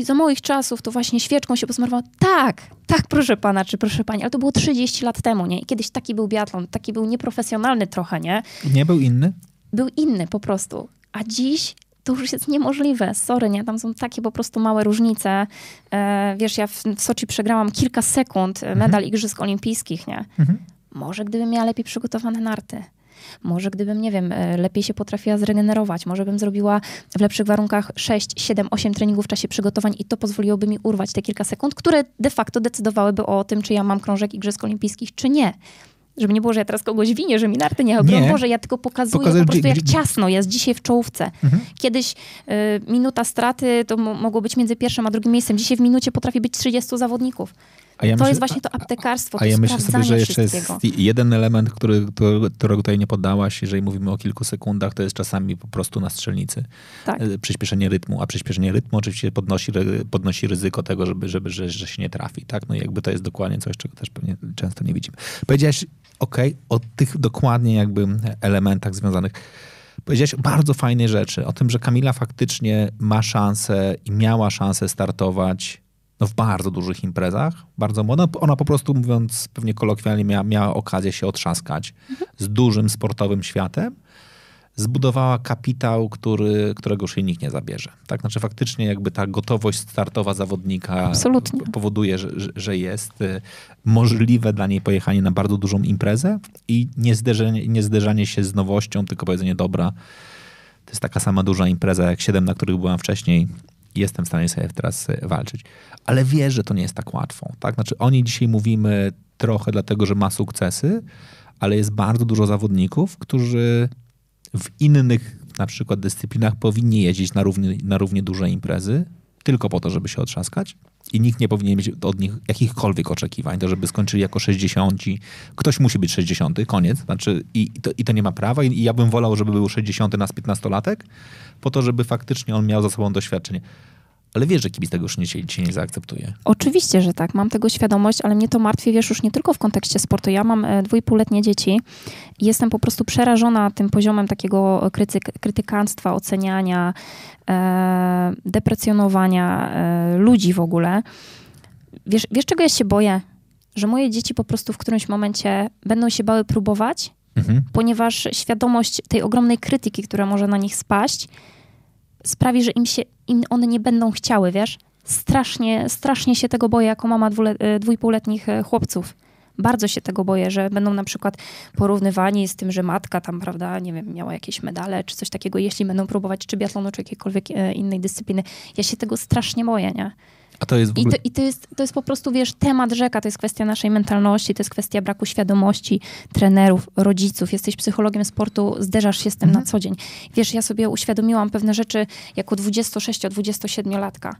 za moich czasów to właśnie świeczką się posmarowało. Tak, tak, proszę pana, czy proszę pani, ale to było 30 lat temu, nie? I kiedyś taki był biatlon, taki był nieprofesjonalny trochę, nie? Nie był inny? Był inny po prostu. A dziś to już jest niemożliwe. Sorry, nie? Tam są takie po prostu małe różnice. E, wiesz, ja w, w Soczi przegrałam kilka sekund e, medal mhm. Igrzysk Olimpijskich, nie? Mhm. Może gdybym miała lepiej przygotowane narty. Może gdybym, nie wiem, e, lepiej się potrafiła zregenerować, może bym zrobiła w lepszych warunkach 6, 7, 8 treningów w czasie przygotowań i to pozwoliłoby mi urwać te kilka sekund, które de facto decydowałyby o tym, czy ja mam krążek Igrzysk Olimpijskich, czy nie. Żeby nie było, że ja teraz kogoś winię, że mi narty nie chodzą. Nie. Boże, ja tylko pokazuję Pokazuję, po prostu, jak ciasno jest dzisiaj w czołówce. Mhm. Kiedyś y, minuta straty to mogło być między pierwszym a drugim miejscem. Dzisiaj w minucie potrafi być 30 zawodników. Ja to myślę, jest właśnie to aptekarstwo, A ja myślę sobie, że jeszcze jest jeden element, który, którego tutaj nie podałaś, jeżeli mówimy o kilku sekundach, to jest czasami po prostu na strzelnicy. Tak. E, przyspieszenie rytmu, a przyspieszenie rytmu oczywiście podnosi, podnosi ryzyko tego, żeby, żeby, że, że się nie trafi. Tak? No i jakby to jest dokładnie coś, czego też pewnie często nie widzimy. Powiedziałeś, ok, o tych dokładnie jakby elementach związanych powiedziałeś bardzo fajnej rzeczy, o tym, że Kamila faktycznie ma szansę i miała szansę startować no, w bardzo dużych imprezach, bardzo młoda. Ona po prostu, mówiąc pewnie kolokwialnie, miała, miała okazję się otrzaskać mhm. z dużym sportowym światem. Zbudowała kapitał, który, którego już jej nikt nie zabierze. Tak, znaczy faktycznie jakby ta gotowość startowa zawodnika Absolutnie. powoduje, że, że jest y, możliwe dla niej pojechanie na bardzo dużą imprezę i nie zderzenie, nie zderzanie się z nowością, tylko powiedzenie dobra, to jest taka sama duża impreza jak siedem, na których byłam wcześniej jestem w stanie sobie teraz e, walczyć. Ale wie, że to nie jest tak łatwo. Tak? Znaczy, oni dzisiaj mówimy trochę dlatego, że ma sukcesy, ale jest bardzo dużo zawodników, którzy w innych na przykład dyscyplinach powinni jeździć na równie, na równie duże imprezy, tylko po to, żeby się otrzaskać. I nikt nie powinien mieć od nich jakichkolwiek oczekiwań, to żeby skończyli jako 60. Ktoś musi być 60, koniec. Znaczy, i, to, i to nie ma prawa. I, I ja bym wolał, żeby był 60 nas 15-latek, po to, żeby faktycznie on miał za sobą doświadczenie. Ale wiesz, że kibic tego już nie, cię nie zaakceptuje. Oczywiście, że tak. Mam tego świadomość, ale mnie to martwi, wiesz, już nie tylko w kontekście sportu. Ja mam e, dwójpółletnie dzieci i jestem po prostu przerażona tym poziomem takiego krytyk, krytykanstwa, oceniania, e, deprecjonowania e, ludzi w ogóle. Wiesz, wiesz, czego ja się boję? Że moje dzieci po prostu w którymś momencie będą się bały próbować, mhm. ponieważ świadomość tej ogromnej krytyki, która może na nich spaść, sprawi, że im się, im one nie będą chciały, wiesz? Strasznie, strasznie się tego boję jako mama dwule, e, dwójpółletnich e, chłopców. Bardzo się tego boję, że będą na przykład porównywani z tym, że matka tam, prawda, nie wiem, miała jakieś medale czy coś takiego, jeśli będą próbować czy biatlonu, czy jakiejkolwiek e, innej dyscypliny. Ja się tego strasznie boję, nie? A to jest w ogóle... I, to, I to, jest, to jest po prostu, wiesz, temat rzeka, to jest kwestia naszej mentalności, to jest kwestia braku świadomości trenerów, rodziców. Jesteś psychologiem sportu, zderzasz się z tym mhm. na co dzień. Wiesz, ja sobie uświadomiłam pewne rzeczy jako 26-27-latka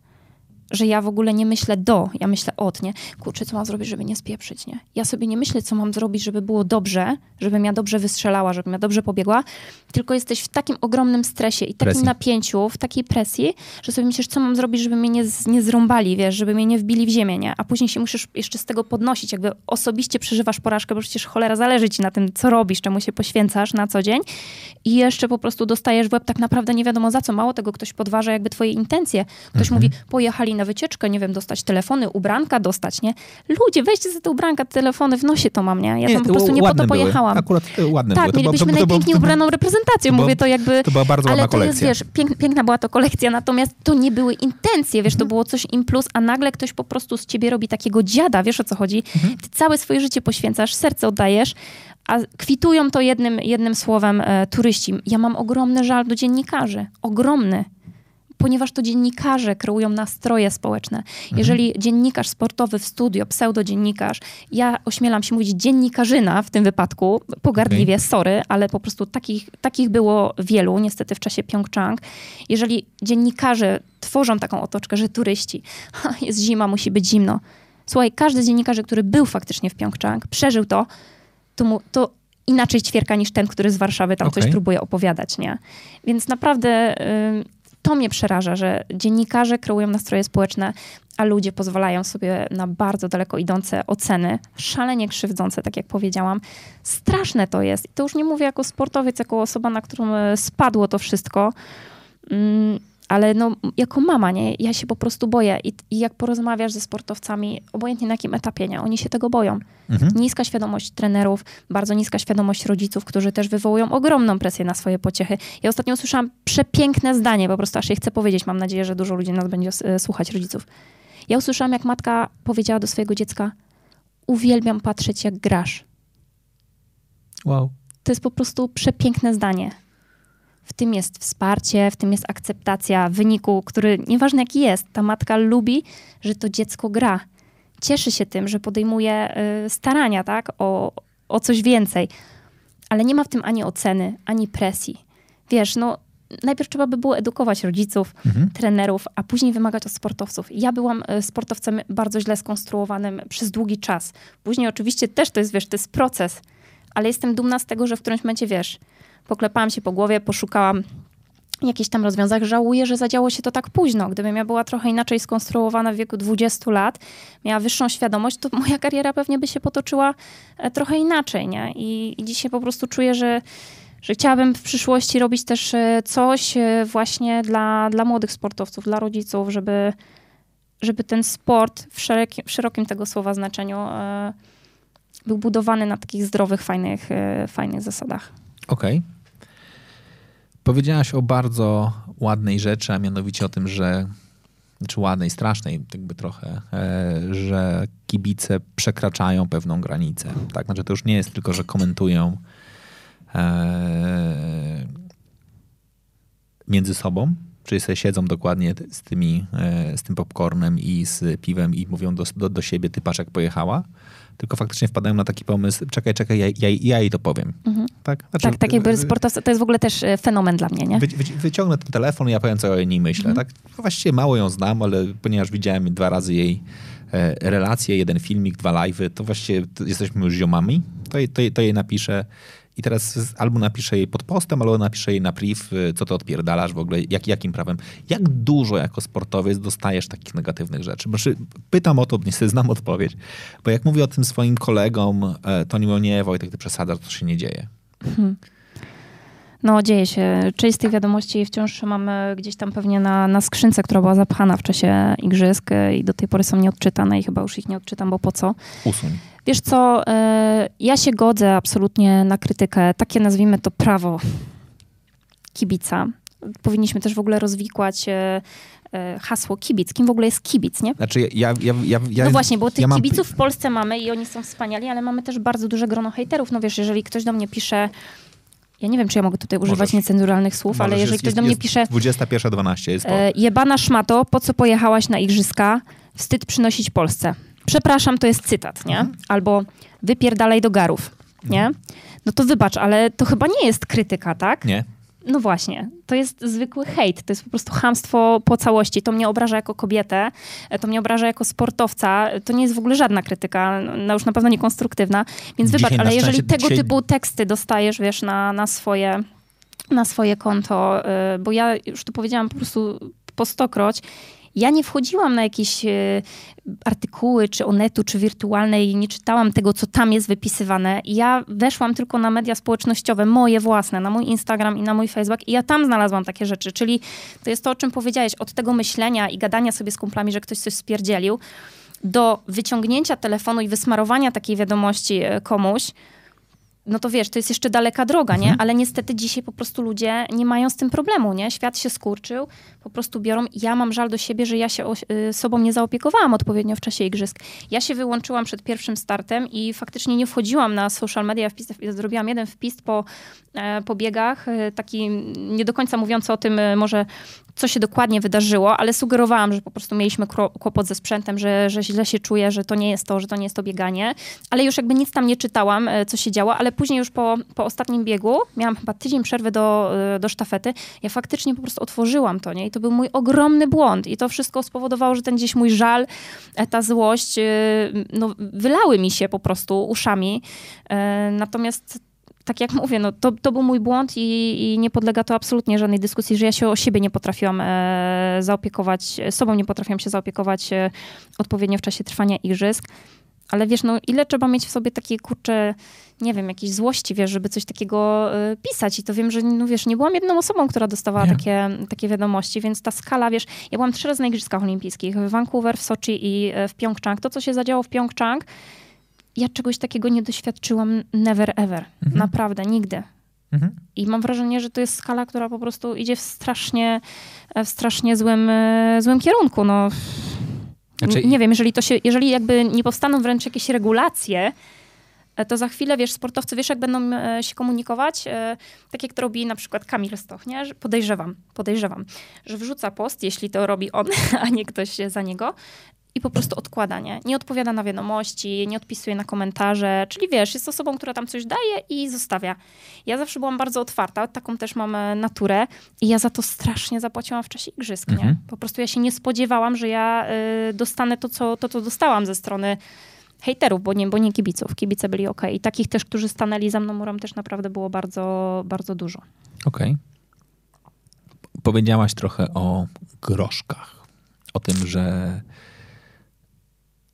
że ja w ogóle nie myślę do, ja myślę od, nie? Kurczę, co mam zrobić, żeby nie spieprzyć, nie? Ja sobie nie myślę, co mam zrobić, żeby było dobrze, żebym ja dobrze wystrzelała, żebym ja dobrze pobiegła, tylko jesteś w takim ogromnym stresie i takim presji. napięciu, w takiej presji, że sobie myślisz, co mam zrobić, żeby mnie nie, nie zrąbali, wiesz, żeby mnie nie wbili w ziemię, nie? A później się musisz jeszcze z tego podnosić, jakby osobiście przeżywasz porażkę, bo przecież cholera zależy ci na tym, co robisz, czemu się poświęcasz na co dzień i jeszcze po prostu dostajesz w łeb tak naprawdę nie wiadomo za co. Mało tego, ktoś podważa jakby twoje intencje. Ktoś mhm. mówi, pojechali na wycieczkę, nie wiem, dostać telefony, ubranka dostać, nie? Ludzie, weźcie za te ubranka, telefony, w nosie to mam, nie? Ja nie, tam po prostu nie po to pojechałam. Były. Akurat e, ładne tak, były. mielibyśmy to, to, najpiękniej ubraną reprezentację, to mówię to jakby... To była bardzo ładna kolekcja. Ale to jest, wiesz, piękna była to kolekcja, natomiast to nie były intencje, wiesz, to mhm. było coś im plus, a nagle ktoś po prostu z ciebie robi takiego dziada, wiesz o co chodzi? Mhm. Ty całe swoje życie poświęcasz, serce oddajesz, a kwitują to jednym, jednym słowem e, turyści. Ja mam ogromny żal do dziennikarzy. Ogromny ponieważ to dziennikarze kreują nastroje społeczne. Mhm. Jeżeli dziennikarz sportowy w studio, pseudodziennikarz, ja ośmielam się mówić dziennikarzyna w tym wypadku, pogardliwie, okay. sorry, ale po prostu takich, takich było wielu, niestety w czasie Pyeongchang. Jeżeli dziennikarze tworzą taką otoczkę, że turyści, jest zima, musi być zimno. Słuchaj, każdy z dziennikarzy, który był faktycznie w Pyeongchang, przeżył to, to, mu, to inaczej ćwierka niż ten, który z Warszawy tam okay. coś próbuje opowiadać, nie? Więc naprawdę to mnie przeraża, że dziennikarze kreują nastroje społeczne, a ludzie pozwalają sobie na bardzo daleko idące oceny, szalenie krzywdzące, tak jak powiedziałam. Straszne to jest. I to już nie mówię jako sportowiec, jako osoba, na którą e, spadło to wszystko. Mm, ale no, jako mama, nie? Ja się po prostu boję. I, I, jak porozmawiasz ze sportowcami, obojętnie na jakim etapie, nie? Oni się tego boją. Mhm. Niska świadomość trenerów, bardzo niska świadomość rodziców, którzy też wywołują ogromną presję na swoje pociechy. Ja ostatnio usłyszałam przepiękne zdanie, po prostu aż je chcę powiedzieć. Mam nadzieję, że dużo ludzi nas będzie e, słuchać, rodziców. Ja usłyszałam, jak matka powiedziała do swojego dziecka: Uwielbiam patrzeć, jak grasz. Wow. To jest po prostu przepiękne zdanie. W tym jest wsparcie, w tym jest akceptacja wyniku, który nieważne jaki jest, ta matka lubi, że to dziecko gra. Cieszy się tym, że podejmuje y, starania, tak, o, o coś więcej. Ale nie ma w tym ani oceny, ani presji. Wiesz, no najpierw trzeba by było edukować rodziców, mhm. trenerów, a później wymagać od sportowców. Ja byłam y, sportowcem bardzo źle skonstruowanym przez długi czas. Później oczywiście też to jest, wiesz, to jest proces, ale jestem dumna z tego, że w którymś momencie, wiesz, poklepałam się po głowie, poszukałam jakichś tam rozwiązań. Żałuję, że zadziało się to tak późno. Gdybym ja była trochę inaczej skonstruowana w wieku 20 lat, miała wyższą świadomość, to moja kariera pewnie by się potoczyła e, trochę inaczej, nie? I, i dzisiaj po prostu czuję, że że chciałabym w przyszłości robić też e, coś e, właśnie dla, dla młodych sportowców, dla rodziców, żeby, żeby ten sport w szerokim, w szerokim tego słowa znaczeniu był budowany na takich zdrowych, fajnych, fajnych zasadach. Okej. Okay. Powiedziałaś o bardzo ładnej rzeczy, a mianowicie o tym, że znaczy ładnej, strasznej jakby trochę, e, że kibice przekraczają pewną granicę. Tak? Znaczy to już nie jest tylko, że komentują e, między sobą, czyli sobie siedzą dokładnie z, tymi, e, z tym popcornem i z piwem i mówią do, do, do siebie, ty patrz jak pojechała, tylko faktycznie wpadają na taki pomysł, czekaj, czekaj, ja, ja, ja jej to powiem. Mhm. Tak? Znaczy, tak, tak jakby sportowca, to jest w ogóle też e, fenomen dla mnie, nie? Wy, wy, wyciągnę ten telefon i ja powiem, co o niej myślę, mhm. tak? Właściwie mało ją znam, ale ponieważ widziałem dwa razy jej e, relacje, jeden filmik, dwa live'y, to właściwie jesteśmy już ziomami, to, to, to jej napiszę i teraz albo napiszę jej pod postem, albo napiszę jej na priv, y, co to odpierdalasz w ogóle, jak, jakim prawem. Jak dużo jako sportowiec dostajesz takich negatywnych rzeczy? Pytam o to, niestety znam odpowiedź, bo jak mówię o tym swoim kolegom, e, to oni mówią, nie Wojtek, ty przesadzasz, to się nie dzieje. Hmm. No, dzieje się. Część z tych wiadomości wciąż mamy gdzieś tam pewnie na, na skrzynce, która była zapchana w czasie igrzysk i do tej pory są nieodczytane i chyba już ich nie odczytam, bo po co? Usuń. Wiesz co, e, ja się godzę absolutnie na krytykę. Takie nazwijmy to prawo kibica. Powinniśmy też w ogóle rozwikłać e, e, hasło kibic. Kim w ogóle jest kibic, nie? Znaczy ja, ja, ja, ja no właśnie, bo tych ja mam... kibiców w Polsce mamy i oni są wspaniali, ale mamy też bardzo duże grono hejterów. No wiesz, jeżeli ktoś do mnie pisze ja nie wiem, czy ja mogę tutaj używać Możesz. niecenzuralnych słów, Możesz, ale jeżeli jest, ktoś do mnie pisze... 21.12 jest to. Jebana szmato, po co pojechałaś na igrzyska? Wstyd przynosić Polsce. Przepraszam, to jest cytat, nie? Mhm. Albo wypierdalaj do garów, nie? Mhm. No to wybacz, ale to chyba nie jest krytyka, tak? Nie. No właśnie, to jest zwykły hejt, to jest po prostu hamstwo po całości. To mnie obraża jako kobietę, to mnie obraża jako sportowca. To nie jest w ogóle żadna krytyka, no już na pewno niekonstruktywna. Więc wybacz, ale jeżeli tego dzisiaj... typu teksty dostajesz, wiesz, na, na, swoje, na swoje konto, y, bo ja już tu powiedziałam po prostu po stokroć, ja nie wchodziłam na jakieś e, artykuły, czy Onetu, czy wirtualne i nie czytałam tego, co tam jest wypisywane. Ja weszłam tylko na media społecznościowe, moje własne, na mój Instagram i na mój Facebook i ja tam znalazłam takie rzeczy. Czyli to jest to, o czym powiedziałeś, od tego myślenia i gadania sobie z kumplami, że ktoś coś spierdzielił, do wyciągnięcia telefonu i wysmarowania takiej wiadomości e, komuś, no to wiesz, to jest jeszcze daleka droga, mhm. nie? Ale niestety dzisiaj po prostu ludzie nie mają z tym problemu, nie? Świat się skurczył, po prostu biorą. Ja mam żal do siebie, że ja się y, sobą nie zaopiekowałam odpowiednio w czasie igrzysk. Ja się wyłączyłam przed pierwszym startem i faktycznie nie wchodziłam na social media. Wpis, zrobiłam jeden wpis po, e, po biegach, e, taki nie do końca mówiący o tym e, może, co się dokładnie wydarzyło, ale sugerowałam, że po prostu mieliśmy kłopot ze sprzętem, że, że źle się czuję, że to nie jest to, że to nie jest to bieganie. Ale już jakby nic tam nie czytałam, co się działo, ale później już po, po ostatnim biegu, miałam chyba tydzień przerwy do, do sztafety, ja faktycznie po prostu otworzyłam to, nie? I to był mój ogromny błąd. I to wszystko spowodowało, że ten gdzieś mój żal, e, ta złość, e, no, wylały mi się po prostu uszami. E, natomiast tak jak mówię, no to, to był mój błąd i, i nie podlega to absolutnie żadnej dyskusji, że ja się o siebie nie potrafiłam e, zaopiekować, sobą nie potrafiłam się zaopiekować e, odpowiednio w czasie trwania igrzysk. Ale wiesz, no ile trzeba mieć w sobie takiej, kurcze, nie wiem, jakiejś złości, wiesz, żeby coś takiego y, pisać. I to wiem, że, no wiesz, nie byłam jedną osobą, która dostawała takie, takie wiadomości, więc ta skala, wiesz, ja byłam trzy razy na Igrzyskach Olimpijskich, w Vancouver, w Soczi i w Pjongczang. To, co się zadziało w Pjongczang, ja czegoś takiego nie doświadczyłam never ever. Mhm. Naprawdę, nigdy. Mhm. I mam wrażenie, że to jest skala, która po prostu idzie w strasznie, w strasznie złym, złym kierunku. No, znaczy... Nie wiem, jeżeli to się, jeżeli jakby nie powstaną wręcz jakieś regulacje, e, to za chwilę, wiesz, sportowcy, wiesz, jak będą e, się komunikować, e, tak jak to robi na przykład Kamil Stoch, nie? Podejrzewam, podejrzewam, że wrzuca post, jeśli to robi on, a nie ktoś za niego, i po prostu odkłada, nie? Nie odpowiada na wiadomości, nie odpisuje na komentarze, czyli wiesz, jest osobą, która tam coś daje i zostawia. Ja zawsze byłam bardzo otwarta, taką też mam e, naturę i ja za to strasznie zapłaciłam w czasie igrzysk, mhm. nie? Po prostu ja się nie spodziewałam, że ja y, dostanę to co, to, co dostałam ze strony hejterów, bo nie, bo nie kibiców. Kibice byli ok. I takich też, którzy stanęli za mną murem też naprawdę było bardzo, bardzo dużo. Okej. Okay. Powiedziałaś trochę o groszkach. O tym, że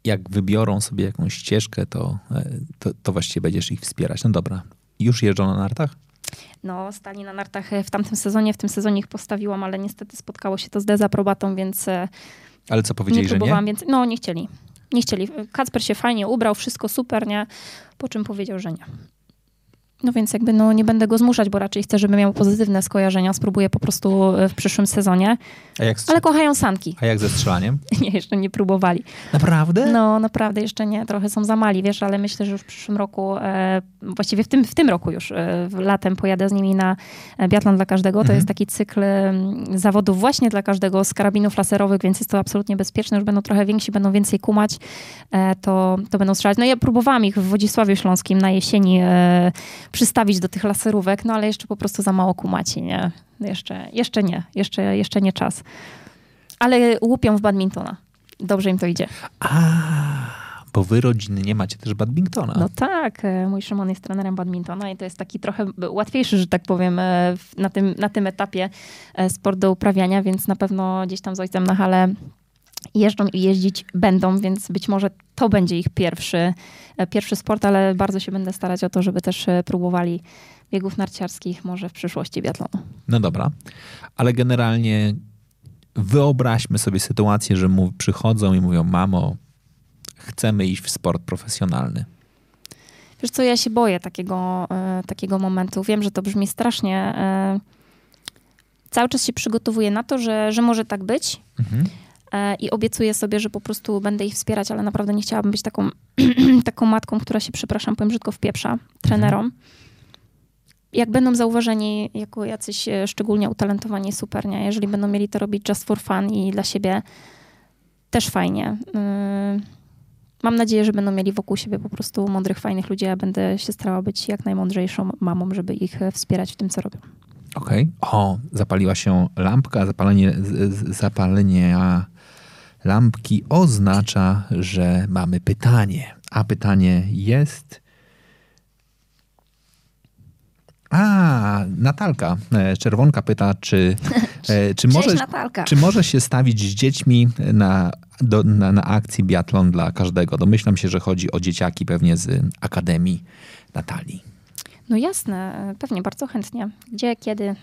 jak wybiorą sobie jakąś ścieżkę, to, e, to, to właściwie będziesz ich wspierać. No dobra. Już jeżdżą na nartach? No, stali na nartach e, w tamtym sezonie. W tym sezonie ich postawiłam, ale niestety spotkało się to z dezaprobatą, więc. E, ale co powiedzieli, nie że nie? Więcej. No, nie chcieli. Nie chcieli. Kacper się fajnie ubrał, wszystko super, nie? Po czym powiedział, że nie. No więc jakby no, nie będę go zmuszać, bo raczej chcę, żeby miał pozytywne skojarzenia. Spróbuję po prostu e, w przyszłym sezonie. Ale kochają sanki. A jak ze strzelaniem? nie, jeszcze nie próbowali. Naprawdę? No, naprawdę jeszcze nie. Trochę są za mali, wiesz, ale myślę, że już w przyszłym roku, e, właściwie w tym, w tym roku już, e, latem pojadę z nimi na e, biatlon dla każdego. To mhm. jest taki cykl zawodów właśnie dla każdego z karabinów laserowych, więc jest to absolutnie bezpieczne. Już będą trochę więksi, będą więcej kumać, e, to, to będą strzelać. No ja próbowałam ich w Wodzisławiu Śląskim na jesieni e, przystawić do tych laserówek, no ale jeszcze po prostu za mało kumaci, nie? Jeszcze, jeszcze nie, jeszcze, jeszcze nie czas. Ale łupią w badmintona. Dobrze im to idzie. A, bo wy rodzinnie macie też badmintona. No tak, e, mój Szymon jest trenerem badmintona i to jest taki trochę łatwiejszy, że tak powiem, e, na tym, na tym etapie e, sport do uprawiania, więc na pewno gdzieś tam z ojcem na hale jeżdżą i jeździć będą, więc być może to będzie ich pierwszy, e, pierwszy sport, ale bardzo się będę starać o to, żeby też e, próbowali biegów narciarskich, może w przyszłości biatlonu. No dobra, ale generalnie wyobraźmy sobie sytuację, że mu przychodzą i mówią, mamo, chcemy iść w sport profesjonalny. Wiesz co, ja się boję takiego, e, takiego momentu. Wiem, że to brzmi strasznie. cały czas się przygotowuję na to, że, że może tak być. Mhm i obiecuję sobie, że po prostu będę ich wspierać, ale naprawdę nie chciałabym być taką, taką matką, która się, przepraszam, powiem brzydko, wpieprza trenerom. Jak będą zauważeni jako jacyś e, szczególnie utalentowani, super, nie? Jeżeli będą mieli to robić just for fun i dla siebie, też fajnie. E, mam nadzieję, że będą mieli wokół siebie po prostu mądrych, fajnych ludzi, a będę się starała być jak najmądrzejszą mamą, żeby ich wspierać w tym, co robią. Okej. Okay. O, zapaliła się lampka, zapalenie, zapalenie lampki oznacza, że mamy pytanie. A pytanie jest. A, Natalka, e, czerwonka pyta, czy, e, czy, może, czy może się stawić z dziećmi na, do, na, na akcji biatlon dla każdego? Domyślam się, że chodzi o dzieciaki pewnie z Akademii Natalii. No jasne, e, pewnie, bardzo chętnie. Gdzie, kiedy,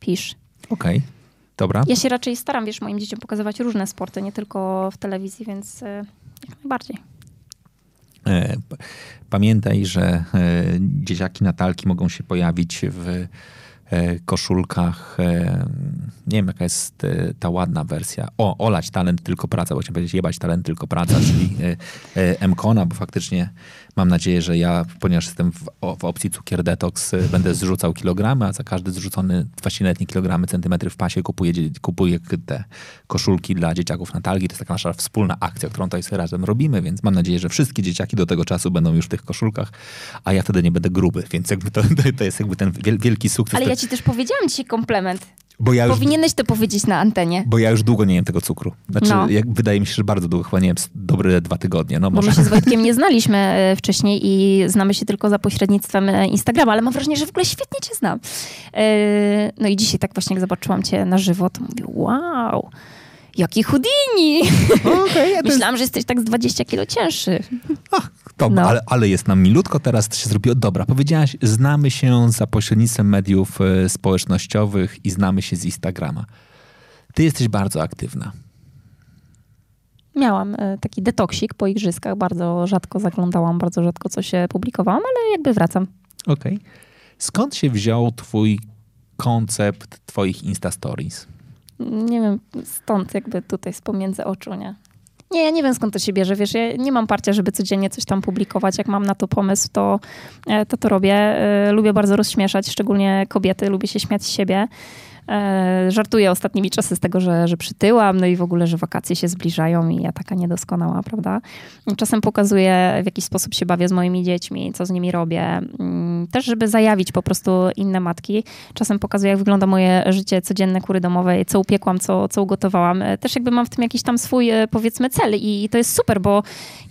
pisz. Okej. Okay. Dobra. Ja się raczej staram, wiesz, moim dzieciom pokazywać różne sporty, nie tylko w telewizji, więc e, jak najbardziej. E, pamiętaj, że e, dzieciaki Natalki mogą się pojawić w koszulkach. Nie wiem, jaka jest ta ładna wersja. O, olać talent, tylko praca, bo chciałem powiedzieć jebać talent, tylko praca, czyli Mkona, bo faktycznie Mam nadzieję, że ja, ponieważ jestem w, w opcji cukier detox, y, będę zrzucał kilogramy, a za każdy zrzucony, właściwie nawet nie kilogramy, centymetry w pasie kupuję, kupuję te koszulki dla dzieciaków na talgi. To jest taka nasza wspólna akcja, którą tutaj sobie razem robimy, więc mam nadzieję, że wszystkie dzieciaki do tego czasu będą już w tych koszulkach, a ja wtedy nie będę gruby, więc jakby to, to jest jakby ten wielki sukces. Ale ja ci też powiedziałam dzisiaj komplement. Bo ja już, Powinieneś to powiedzieć na antenie. bo ja już długo nie jem tego cukru. Znaczy, No. jak, wydaje mi się, że bardzo długo, chyba nie wiem, dobre dwa tygodnie. No Bo może. my się z Wojtkiem nie znaliśmy e, wcześniej i znamy się tylko za pośrednictwem e, Instagrama, ale mam wrażenie, że w ogóle świetnie cię znam. E, No i dzisiaj tak właśnie jak zobaczyłam cię na żywo, to mówię, wow, jaki Houdini! Okej, ja jest- Myślałam, że jesteś tak z 20 kilo cięższy. Ach, to, No. ale, ale jest nam milutko, teraz to się zrobiło. Dobra, powiedziałaś, znamy się za pośrednictwem mediów e, społecznościowych i znamy się z Instagrama. Ty jesteś bardzo aktywna. Miałam e, taki detoksik po igrzyskach, bardzo rzadko zaglądałam, bardzo rzadko coś e, publikowałam, ale jakby wracam. Okej. Skąd się wziął twój koncept twoich Insta Stories? Nie wiem, stąd jakby tutaj z pomiędzy oczu, nie? Nie, ja nie wiem skąd to się bierze, wiesz, ja nie mam parcia, żeby codziennie coś tam publikować. Jak mam na to pomysł, to e, to, to robię. E, Lubię bardzo rozśmieszać, szczególnie kobiety, lubię się śmiać z siebie. E, Żartuję ostatnimi czasy z tego, że, że przytyłam, no i w ogóle, że wakacje się zbliżają i ja taka niedoskonała, prawda? Czasem pokazuję, w jaki sposób się bawię z moimi dziećmi, co z nimi robię. Mm, Też, żeby zajawić po prostu inne matki. Czasem pokazuję, jak wygląda moje życie codzienne kury domowej, co upiekłam, co, co ugotowałam. E, Też jakby mam w tym jakiś tam swój, e, powiedzmy, cel i, i to jest super, bo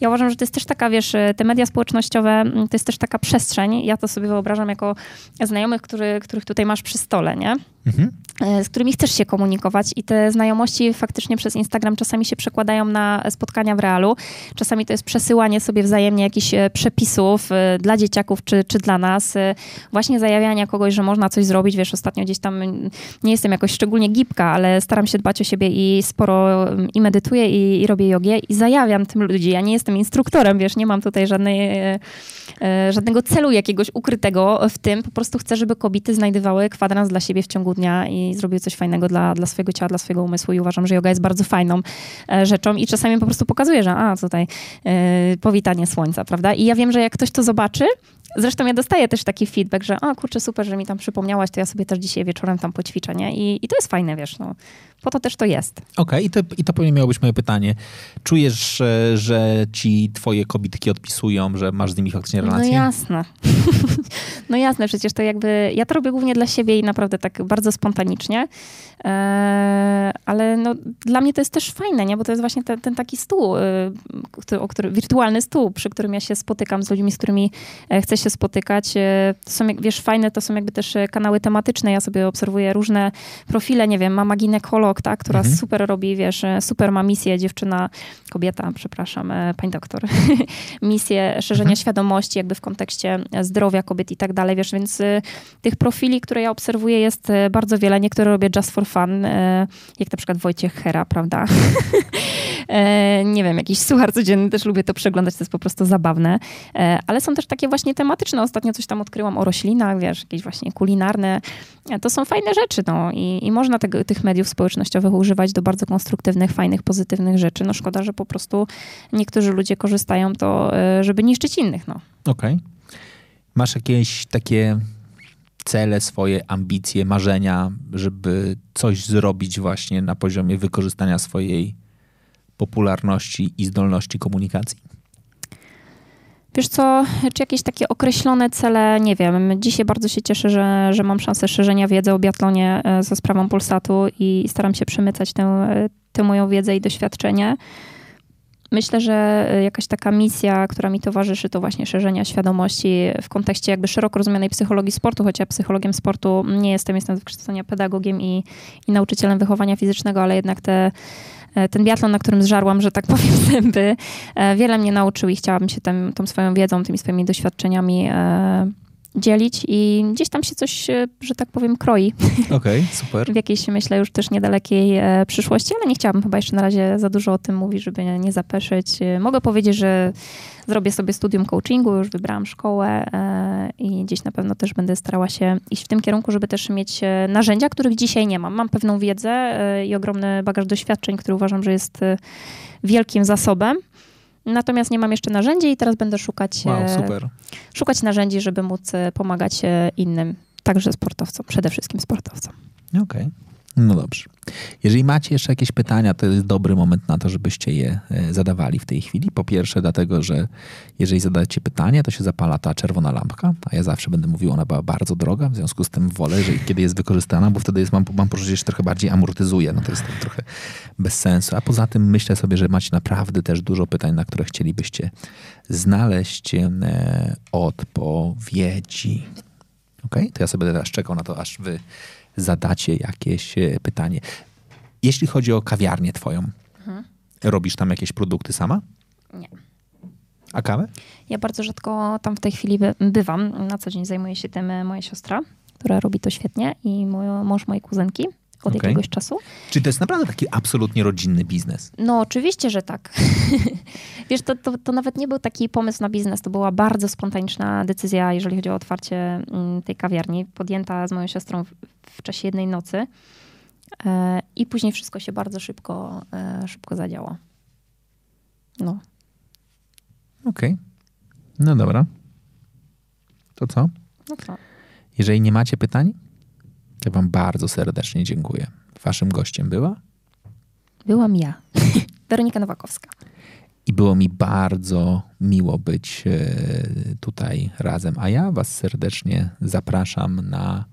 ja uważam, że to jest też taka, wiesz, te media społecznościowe, mm, to jest też taka przestrzeń. Ja to sobie wyobrażam jako znajomych, który, których tutaj masz przy stole, nie? Mhm. e, z którymi chcesz się komunikować i te znajomości faktycznie przez Instagram czasami się przekładają na spotkania w realu. Czasami to jest przesyłanie sobie wzajemnie jakichś e, przepisów e, dla dzieciaków czy, czy dla nas. Właśnie zajawiania kogoś, że można coś zrobić. Wiesz, ostatnio gdzieś tam nie jestem jakoś szczególnie gipka, ale staram się dbać o siebie i sporo mm, i medytuję i, i robię jogę i zajawiam tym ludzi. Ja nie jestem instruktorem, wiesz, nie mam tutaj żadnej, żadnego celu jakiegoś ukrytego w tym. Po prostu chcę, żeby kobiety znajdowały kwadrans dla siebie w ciągu dnia i zrobiły coś fajnego dla, dla swojego ciała, dla swojego umysłu i uważam, że yoga jest bardzo fajną e, rzeczą i czasami po prostu pokazuję, że a, tutaj e, powitanie słońca, prawda? I ja wiem, że jak ktoś to zobaczy, Zresztą ja dostaję też taki feedback, że a kurczę, super, że mi tam przypomniałaś, to ja sobie też dzisiaj wieczorem tam poćwiczę, nie? I, i to jest fajne, wiesz, no. Po to też to jest. Okej, i, to, i to pewnie miało być moje pytanie. Czujesz, że, że ci twoje kobietki odpisują, że masz z nimi faktycznie No relacje? jasne. no jasne, przecież to jakby, ja to robię głównie dla siebie i naprawdę tak bardzo spontanicznie, eee, ale no, dla mnie to jest też fajne, nie? Bo to jest właśnie ten, ten taki stół, y, który, o który, wirtualny stół, przy którym ja się spotykam z ludźmi, z którymi e, chcę się spotykać. E, To są, wiesz, fajne to są jakby też e, kanały tematyczne. Ja sobie obserwuję różne profile, nie wiem, mama ginekolog, tak, która Mhm. super robi, wiesz, e, super ma misję, dziewczyna, kobieta, przepraszam, e, pani doktor, misję szerzenia świadomości jakby w kontekście e, zdrowia kobiet i tak dalej, wiesz, więc tych profili, które ja obserwuję jest bardzo wiele. Niektóre robię just for fun, jak na przykład Wojciech Hera, prawda? Nie wiem, jakiś suchar codzienny, też lubię to przeglądać, to jest po prostu zabawne. Ale są też takie właśnie tematyczne. Ostatnio coś tam odkryłam o roślinach, wiesz, jakieś właśnie kulinarne. To są fajne rzeczy, no i, i można tego, tych mediów społecznościowych używać do bardzo konstruktywnych, fajnych, pozytywnych rzeczy. No szkoda, że po prostu niektórzy ludzie korzystają to, e, żeby niszczyć innych, no. Okej. Masz jakieś takie cele, swoje ambicje, marzenia, żeby coś zrobić właśnie na poziomie wykorzystania swojej popularności i zdolności komunikacji? Wiesz co, czy jakieś takie określone cele, nie wiem. Dzisiaj bardzo się cieszę, że, że mam szansę szerzenia wiedzy o biatlonie e, za sprawą Polsatu i staram się przemycać tę, tę moją wiedzę i doświadczenie. Myślę, że e, jakaś taka misja, która mi towarzyszy, to właśnie szerzenia świadomości w kontekście jakby szeroko rozumianej psychologii sportu, choć ja psychologiem sportu nie jestem, jestem z wykształcenia pedagogiem i, i nauczycielem wychowania fizycznego, ale jednak te, ten biatlon, na którym zżarłam, że tak powiem, zęby, e, wiele mnie nauczył i chciałabym się tym, tą swoją wiedzą, tymi swoimi doświadczeniami e, dzielić i gdzieś tam się coś, e, że tak powiem, kroi Okej, super. w jakiejś, myślę, już też niedalekiej e, przyszłości, ale nie chciałabym chyba jeszcze na razie za dużo o tym mówić, żeby nie, zapeszyć. E, Mogę powiedzieć, że zrobię sobie studium coachingu, już wybrałam szkołę i gdzieś na pewno też będę starała się iść w tym kierunku, żeby też mieć narzędzia, których dzisiaj nie mam. Mam pewną wiedzę i ogromny bagaż doświadczeń, który uważam, że jest wielkim zasobem. Natomiast nie mam jeszcze narzędzi i teraz będę szukać, Wow, e, szukać narzędzi, żeby móc e, pomagać e, innym, także sportowcom, przede wszystkim sportowcom. Okej. No dobrze. Jeżeli macie jeszcze jakieś pytania, to jest dobry moment na to, żebyście je e, zadawali w tej chwili. Po pierwsze, dlatego, że jeżeli zadacie pytanie, to się zapala ta czerwona lampka, a ja zawsze będę mówił, ona była bardzo droga, w związku z tym wolę, że kiedy jest wykorzystana, bo wtedy jest, mam, mam poczucie, że trochę bardziej amortyzuje. No to jest trochę bez sensu. A poza tym myślę sobie, że macie naprawdę też dużo pytań, na które chcielibyście znaleźć e, odpowiedzi. Ok? To ja sobie teraz czekał na to, aż wy zadacie jakieś e, pytanie. Jeśli chodzi o kawiarnię twoją, mhm. robisz tam jakieś produkty sama? Nie. A kawę? Ja bardzo rzadko tam w tej chwili bywam. Na co dzień zajmuje się tym e, moja siostra, która robi to świetnie i mój, mąż mojej kuzynki od okay. jakiegoś czasu. Czy to jest naprawdę taki absolutnie rodzinny biznes? No oczywiście, że tak. Wiesz, to, to, to, nawet nie był taki pomysł na biznes, to była bardzo spontaniczna decyzja, jeżeli chodzi o otwarcie mm, tej kawiarni, podjęta z moją siostrą w, w czasie jednej nocy. E, I później wszystko się bardzo szybko, e, szybko zadziało. No. Okej. Okay. No dobra. To co? No co? Jeżeli nie macie pytań, ja Wam bardzo serdecznie dziękuję. Waszym gościem była? Byłam ja, Weronika Nowakowska. I było mi bardzo miło być e, tutaj razem. A ja Was serdecznie zapraszam na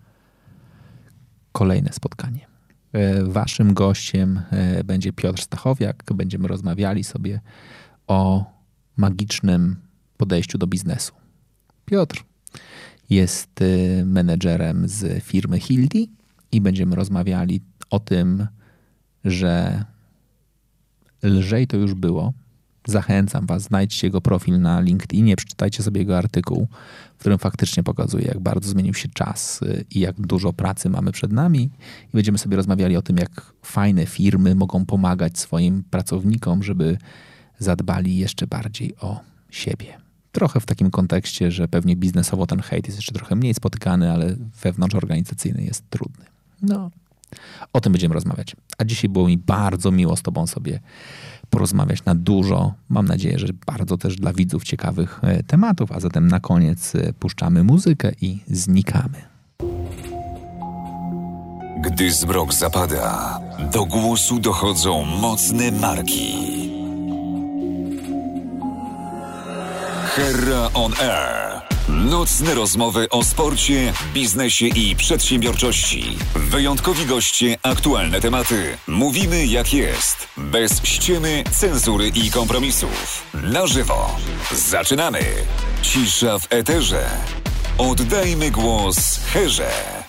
kolejne spotkanie. E, waszym gościem e, będzie Piotr Stachowiak. Będziemy rozmawiali sobie o magicznym podejściu do biznesu. Piotr jest y, menedżerem z firmy Hildi i będziemy rozmawiali o tym, że lżej to już było. Zachęcam Was, znajdźcie jego profil na LinkedInie, przeczytajcie sobie jego artykuł, w którym faktycznie pokazuje, jak bardzo zmienił się czas y, i jak dużo pracy mamy przed nami. I będziemy sobie rozmawiali o tym, jak fajne firmy mogą pomagać swoim pracownikom, żeby zadbali jeszcze bardziej o siebie trochę w takim kontekście, że pewnie biznesowo ten hejt jest jeszcze trochę mniej spotykany, ale wewnątrz organizacyjny jest trudny. No, o tym będziemy rozmawiać. A dzisiaj było mi bardzo miło z Tobą sobie porozmawiać na dużo, mam nadzieję, że bardzo też dla widzów ciekawych e, tematów. A zatem na koniec e, puszczamy muzykę i znikamy. Gdy zmrok zapada, do głosu dochodzą mocne marki. Herra on Air. Nocne rozmowy o sporcie, biznesie i przedsiębiorczości. Wyjątkowi goście, aktualne tematy. Mówimy jak jest. Bez ściemy, cenzury i kompromisów. Na żywo. Zaczynamy. Cisza w eterze. Oddajmy głos Herze.